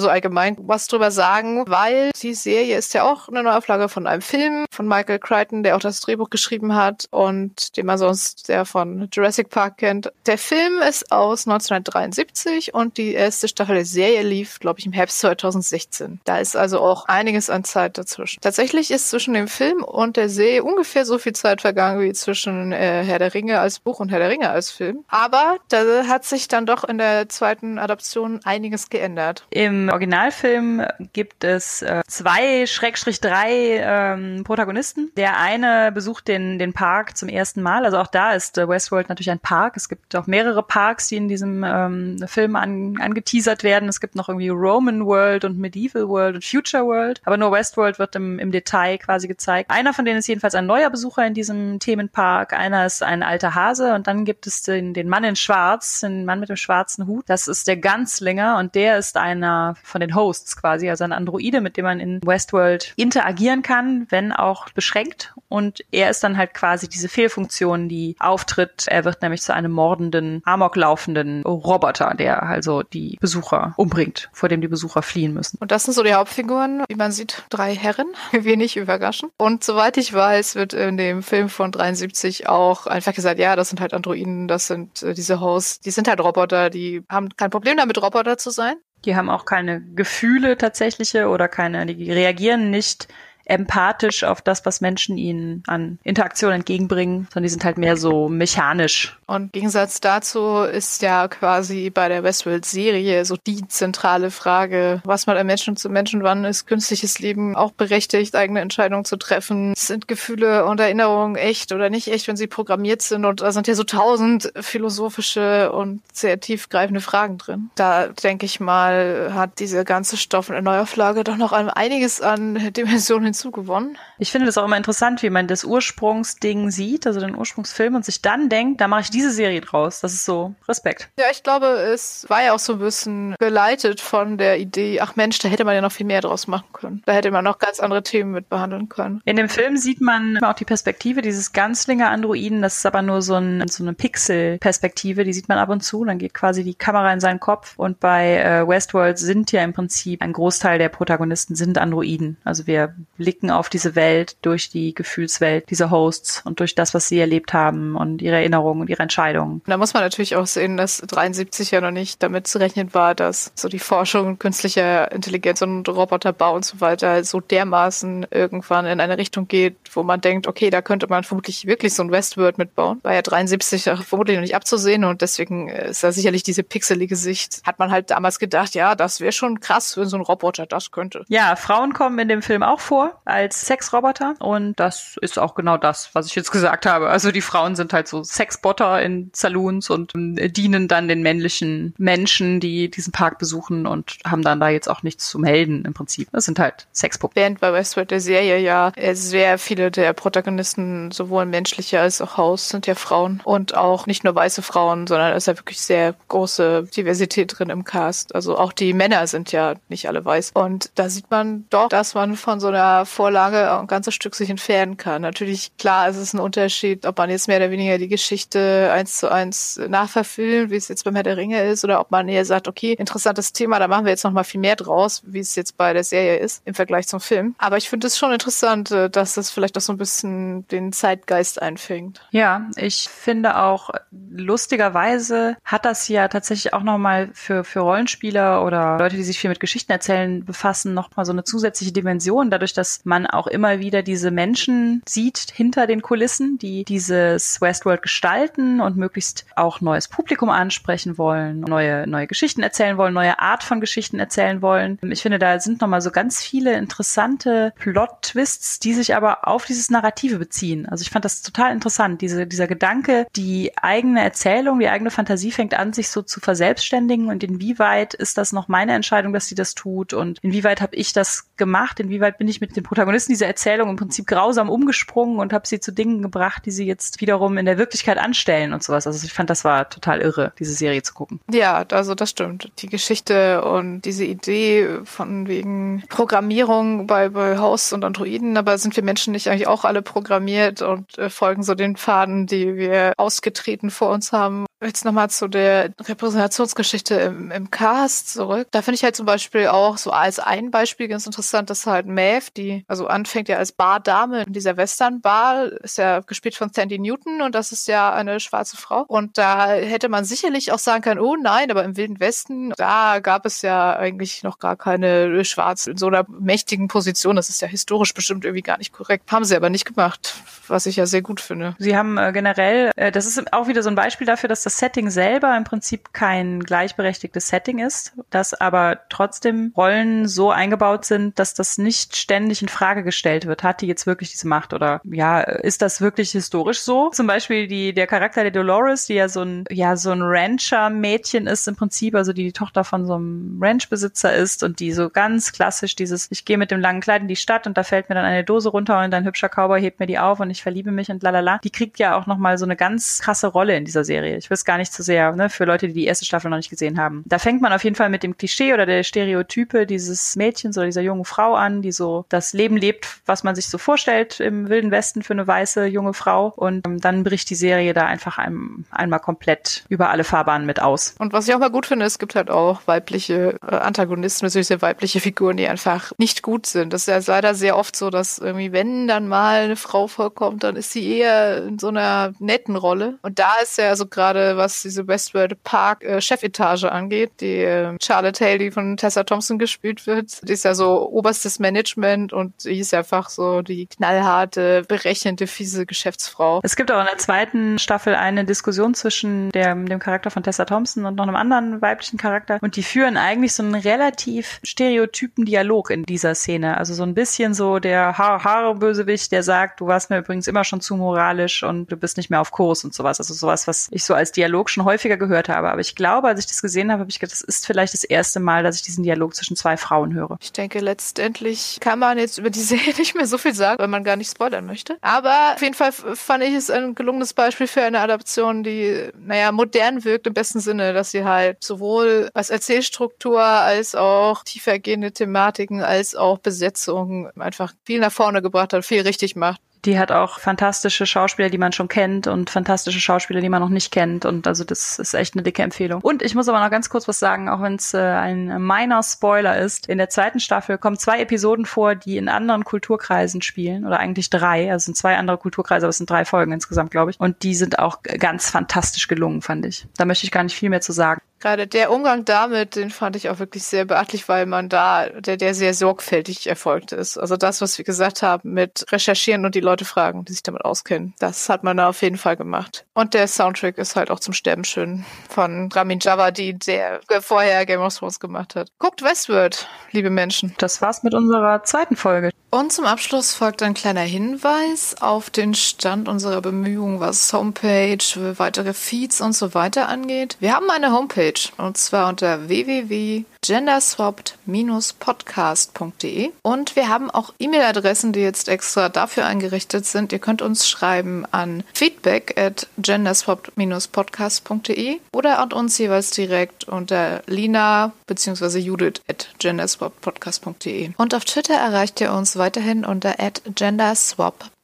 so allgemein was drüber sagen, weil die Serie ist ja auch eine Neuauflage von einem Film von Michael Crichton, der auch das Drehbuch geschrieben hat und den man sonst aus der von Jurassic Park kennt. Der Film ist aus 1973 und die erste Staffel der Serie lief, glaube ich, im Herbst 2016. Da ist also auch einiges an Zeit dazwischen. Tatsächlich ist zwischen dem Film und der Serie ungefähr so viel Zeit vergangen wie zwischen äh, Herr der Ringe als Buch und Herr der Ringe als Film. Aber da hat sich dann doch in der zweiten Adaption einiges geändert. Im Originalfilm gibt es äh, zwei, Schrägstrich drei ähm, Protagonisten. Der eine besucht den, den Park zum ersten Mal, also auch auch da ist äh, Westworld natürlich ein Park. Es gibt auch mehrere Parks, die in diesem ähm, Film an, angeteasert werden. Es gibt noch irgendwie Roman World und Medieval World und Future World. Aber nur Westworld wird im, im Detail quasi gezeigt. Einer von denen ist jedenfalls ein neuer Besucher in diesem Themenpark. Einer ist ein alter Hase und dann gibt es den, den Mann in Schwarz, den Mann mit dem schwarzen Hut. Das ist der Ganzlinger und der ist einer von den Hosts quasi, also ein Androide, mit dem man in Westworld interagieren kann, wenn auch beschränkt. Und er ist dann halt quasi diese Fehlfunktion, die die auftritt. Er wird nämlich zu einem mordenden, amoklaufenden Roboter, der also die Besucher umbringt, vor dem die Besucher fliehen müssen. Und das sind so die Hauptfiguren. Wie man sieht, drei Herren, wenig überraschend. Und soweit ich weiß, wird in dem Film von 73 auch einfach gesagt, ja, das sind halt Androiden, das sind äh, diese Hosts, die sind halt Roboter, die haben kein Problem damit, Roboter zu sein. Die haben auch keine Gefühle tatsächliche oder keine, die reagieren nicht empathisch auf das, was Menschen ihnen an Interaktion entgegenbringen, sondern die sind halt mehr so mechanisch. Und im Gegensatz dazu ist ja quasi bei der Westworld-Serie so die zentrale Frage, was man ein Menschen zu Menschen, wann ist künstliches Leben auch berechtigt, eigene Entscheidungen zu treffen? Sind Gefühle und Erinnerungen echt oder nicht echt, wenn sie programmiert sind? Und da sind ja so tausend philosophische und sehr tiefgreifende Fragen drin. Da denke ich mal, hat diese ganze Stoff- und Neuauflage doch noch einiges an Dimensionen hinzugewonnen. Ich finde das auch immer interessant, wie man das Ursprungsding sieht, also den Ursprungsfilm und sich dann denkt, da mache ich diese Serie draus. Das ist so Respekt. Ja, ich glaube, es war ja auch so ein bisschen geleitet von der Idee, ach Mensch, da hätte man ja noch viel mehr draus machen können. Da hätte man noch ganz andere Themen mit behandeln können. In dem Film sieht man auch die Perspektive dieses Ganzlinger Androiden. Das ist aber nur so, ein, so eine Pixel-Perspektive, die sieht man ab und zu. Dann geht quasi die Kamera in seinen Kopf. Und bei äh, Westworld sind ja im Prinzip ein Großteil der Protagonisten sind Androiden. Also wir blicken auf diese Welt durch die Gefühlswelt dieser Hosts und durch das, was sie erlebt haben und ihre Erinnerungen und ihre Entscheidungen. Da muss man natürlich auch sehen, dass 73 ja noch nicht damit zu rechnen war, dass so die Forschung künstlicher Intelligenz und Roboterbau und so weiter so dermaßen irgendwann in eine Richtung geht, wo man denkt, okay, da könnte man vermutlich wirklich so ein Westworld mitbauen. War ja 73 vermutlich noch nicht abzusehen und deswegen ist da sicherlich diese pixelige Sicht. Hat man halt damals gedacht, ja, das wäre schon krass, wenn so ein Roboter das könnte. Ja, Frauen kommen in dem Film auch vor als Sexroboter und das ist auch genau das, was ich jetzt gesagt habe. Also die Frauen sind halt so Sexbotter in Saloons und äh, dienen dann den männlichen Menschen, die diesen Park besuchen und haben dann da jetzt auch nichts zu melden im Prinzip. Das sind halt Sexpuppen. Während bei Westworld der Serie ja sehr viele der Protagonisten, sowohl menschliche als auch Haus, sind ja Frauen und auch nicht nur weiße Frauen, sondern es ist ja wirklich sehr große Diversität drin im Cast. Also auch die Männer sind ja nicht alle weiß. Und da sieht man doch, dass man von so einer Vorlage ein ganzes Stück sich entfernen kann. Natürlich, klar, es ist ein Unterschied, ob man jetzt mehr oder weniger die Geschichte eins zu eins nachverfilmt, wie es jetzt beim Herr der Ringe ist, oder ob man eher sagt, okay, interessantes Thema, da machen wir jetzt noch viel mehr draus, wie es jetzt bei der Serie ist, im Vergleich zum Film. Aber ich finde es schon interessant, äh, dass das vielleicht auch so ein bisschen den Zeitgeist einfängt. Ja, ich finde auch, lustigerweise hat das ja tatsächlich auch noch mal für, für Rollenspieler oder Leute, die sich viel mit Geschichten erzählen, befassen, noch mal so eine zusätzliche Dimension, dadurch, dass man auch immer wieder diese Menschen sieht hinter den Kulissen, die dieses Westworld gestalten und möglichst auch neues Publikum ansprechen wollen, neue, neue Geschichten erzählen wollen, neue Art von Geschichten erzählen wollen. Ich finde, da sind nochmal so ganz viele interessante Plot-Twists, die sich aber auf dieses Narrative beziehen. Also ich fand das total interessant, diese, dieser Gedanke, die eigene Erzählung, die eigene Fantasie fängt an, sich so zu verselbstständigen und inwieweit ist das noch meine Entscheidung, dass sie das tut und inwieweit habe ich das gemacht, inwieweit bin ich mit den Protagonisten dieser Erzählung im Prinzip grausam umgesprungen und habe sie zu Dingen gebracht, die sie jetzt wiederum in der Wirklichkeit anstellen und sowas. Also ich fand, das war total irre, diese Serie zu gucken. Ja, also das stimmt. Die Geschichte und diese Idee von wegen Programmierung bei, bei Hosts und Androiden, aber sind wir Menschen nicht eigentlich auch alle programmiert und äh, folgen so den Pfaden, die wir ausgetreten vor uns haben? Jetzt nochmal zu der Repräsentationsgeschichte im, im Cast zurück. Da finde ich halt zum Beispiel auch so als ein Beispiel ganz interessant, dass halt Maeve, die also anfängt ja als Bardame in dieser Western-Bar, ist ja gespielt von Sandy Newton und das ist ja eine schwarze Frau. Und da hätte man sicherlich auch sagen können, oh nein, aber im Wilden Westen, da gab es ja eigentlich noch gar keine Schwarze in so einer mächtigen Position. Das ist ja historisch bestimmt irgendwie gar nicht korrekt. Haben sie aber nicht gemacht, was ich ja sehr gut finde. Sie haben äh, generell, äh, das ist auch wieder so ein Beispiel dafür, dass das Setting selber im Prinzip kein gleichberechtigtes Setting ist, dass aber trotzdem Rollen so eingebaut sind, dass das nicht ständig in Frage gestellt wird. Hat die jetzt wirklich diese Macht oder ja, ist das wirklich historisch so? Zum Beispiel die, der Charakter der Dolores, die ja so ein, ja, so ein Rancher-Mädchen ist im Prinzip, also die die Tochter von so einem Ranchbesitzer ist und die so ganz klassisch dieses, ich gehe mit dem langen Kleid in die Stadt und da fällt mir dann eine Dose runter und ein hübscher Cowboy hebt mir die auf und ich verliebe mich und lalala. Die kriegt ja auch nochmal so eine ganz krasse Rolle in dieser Serie. Ich es gar nicht zu sehr, ne, für Leute, die die erste Staffel noch nicht gesehen haben. Da fängt man auf jeden Fall mit dem Klischee oder der Stereotype dieses Mädchens oder dieser jungen Frau an, die so das Leben lebt, was man sich so vorstellt im Wilden Westen für eine weiße junge Frau. Und ähm, dann bricht die Serie da einfach ein, einmal komplett über alle Fahrbahnen mit aus. Und was ich auch mal gut finde, es gibt halt auch weibliche äh, Antagonisten, beziehungsweise weibliche Figuren, die einfach nicht gut sind. Das ist ja leider sehr oft so, dass irgendwie, wenn dann mal eine Frau vorkommt, dann ist sie eher in so einer netten Rolle. Und da ist ja so gerade gerade was diese Westworld Park äh, Chefetage angeht. Die äh, Charlotte die von Tessa Thompson gespielt wird, die ist ja so oberstes Management und sie ist einfach so die knallharte, berechnende, fiese Geschäftsfrau. Es gibt auch in der zweiten Staffel eine Diskussion zwischen der, dem Charakter von Tessa Thompson und noch einem anderen weiblichen Charakter und die führen eigentlich so einen relativ stereotypen Dialog in dieser Szene. Also so ein bisschen so der Haare-Bösewicht, der sagt, du warst mir übrigens immer schon zu moralisch und du bist nicht mehr auf Kurs und sowas. Also sowas, was ich so als Dialog schon häufiger gehört habe. Aber ich glaube, als ich das gesehen habe, habe ich gedacht, das ist vielleicht das erste Mal, dass ich diesen Dialog zwischen zwei Frauen höre. Ich denke, letztendlich kann man jetzt über die Serie nicht mehr so viel sagen, weil man gar nicht spoilern möchte. Aber auf jeden Fall fand ich es ein gelungenes Beispiel für eine Adaption, die, naja, modern wirkt im besten Sinne, dass sie halt sowohl als Erzählstruktur als auch tiefergehende Thematiken als auch Besetzung einfach viel nach vorne gebracht hat, viel richtig macht. Die hat auch fantastische Schauspieler, die man schon kennt und fantastische Schauspieler, die man noch nicht kennt. Und also das ist echt eine dicke Empfehlung. Und ich muss aber noch ganz kurz was sagen, auch wenn es äh, ein minor Spoiler ist. In der zweiten Staffel kommen zwei Episoden vor, die in anderen Kulturkreisen spielen. Oder eigentlich drei. Also es sind zwei andere Kulturkreise, aber es sind drei Folgen insgesamt, glaube ich. Und die sind auch ganz fantastisch gelungen, fand ich. Da möchte ich gar nicht viel mehr zu sagen. Gerade der Umgang damit, den fand ich auch wirklich sehr beachtlich, weil man da, der, der sehr sorgfältig erfolgt ist. Also das, was wir gesagt haben, mit recherchieren und die Leute fragen, die sich damit auskennen, das hat man da auf jeden Fall gemacht. Und der Soundtrack ist halt auch zum Sterben schön von Ramin Javadi, der vorher Game of Thrones gemacht hat. Guckt Westworld, liebe Menschen. Das war's mit unserer zweiten Folge. Und zum Abschluss folgt ein kleiner Hinweis auf den Stand unserer Bemühungen, was Homepage, weitere Feeds und so weiter angeht. Wir haben eine Homepage und zwar unter www.genderswapped-podcast.de und wir haben auch E-Mail-Adressen, die jetzt extra dafür eingerichtet sind. Ihr könnt uns schreiben an feedback at genderswapped-podcast.de oder an uns jeweils direkt unter lina bzw. judith at genderswappedpodcast.de. Und auf Twitter erreicht ihr uns weiterhin unter at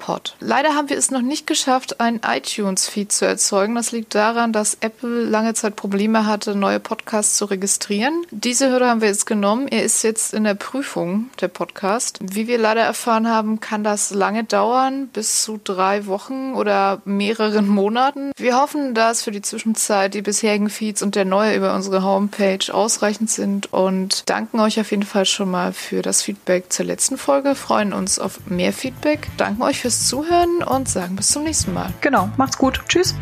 genderswapped. Leider haben wir es noch nicht geschafft, einen iTunes-Feed zu erzeugen. Das liegt daran, dass Apple lange Zeit Probleme hatte, neue Podcasts zu registrieren. Diese Hürde haben wir jetzt genommen. Er ist jetzt in der Prüfung, der Podcast. Wie wir leider erfahren haben, kann das lange dauern, bis zu drei Wochen oder mehreren Monaten. Wir hoffen, dass für die Zwischenzeit die bisherigen Feeds und der neue über unsere Homepage ausreichend sind und danken euch auf jeden Fall schon mal für das Feedback zur letzten Folge. Freuen uns auf mehr Feedback. Danken euch fürs Zuhören und sagen bis zum nächsten Mal. Genau, macht's gut. Tschüss.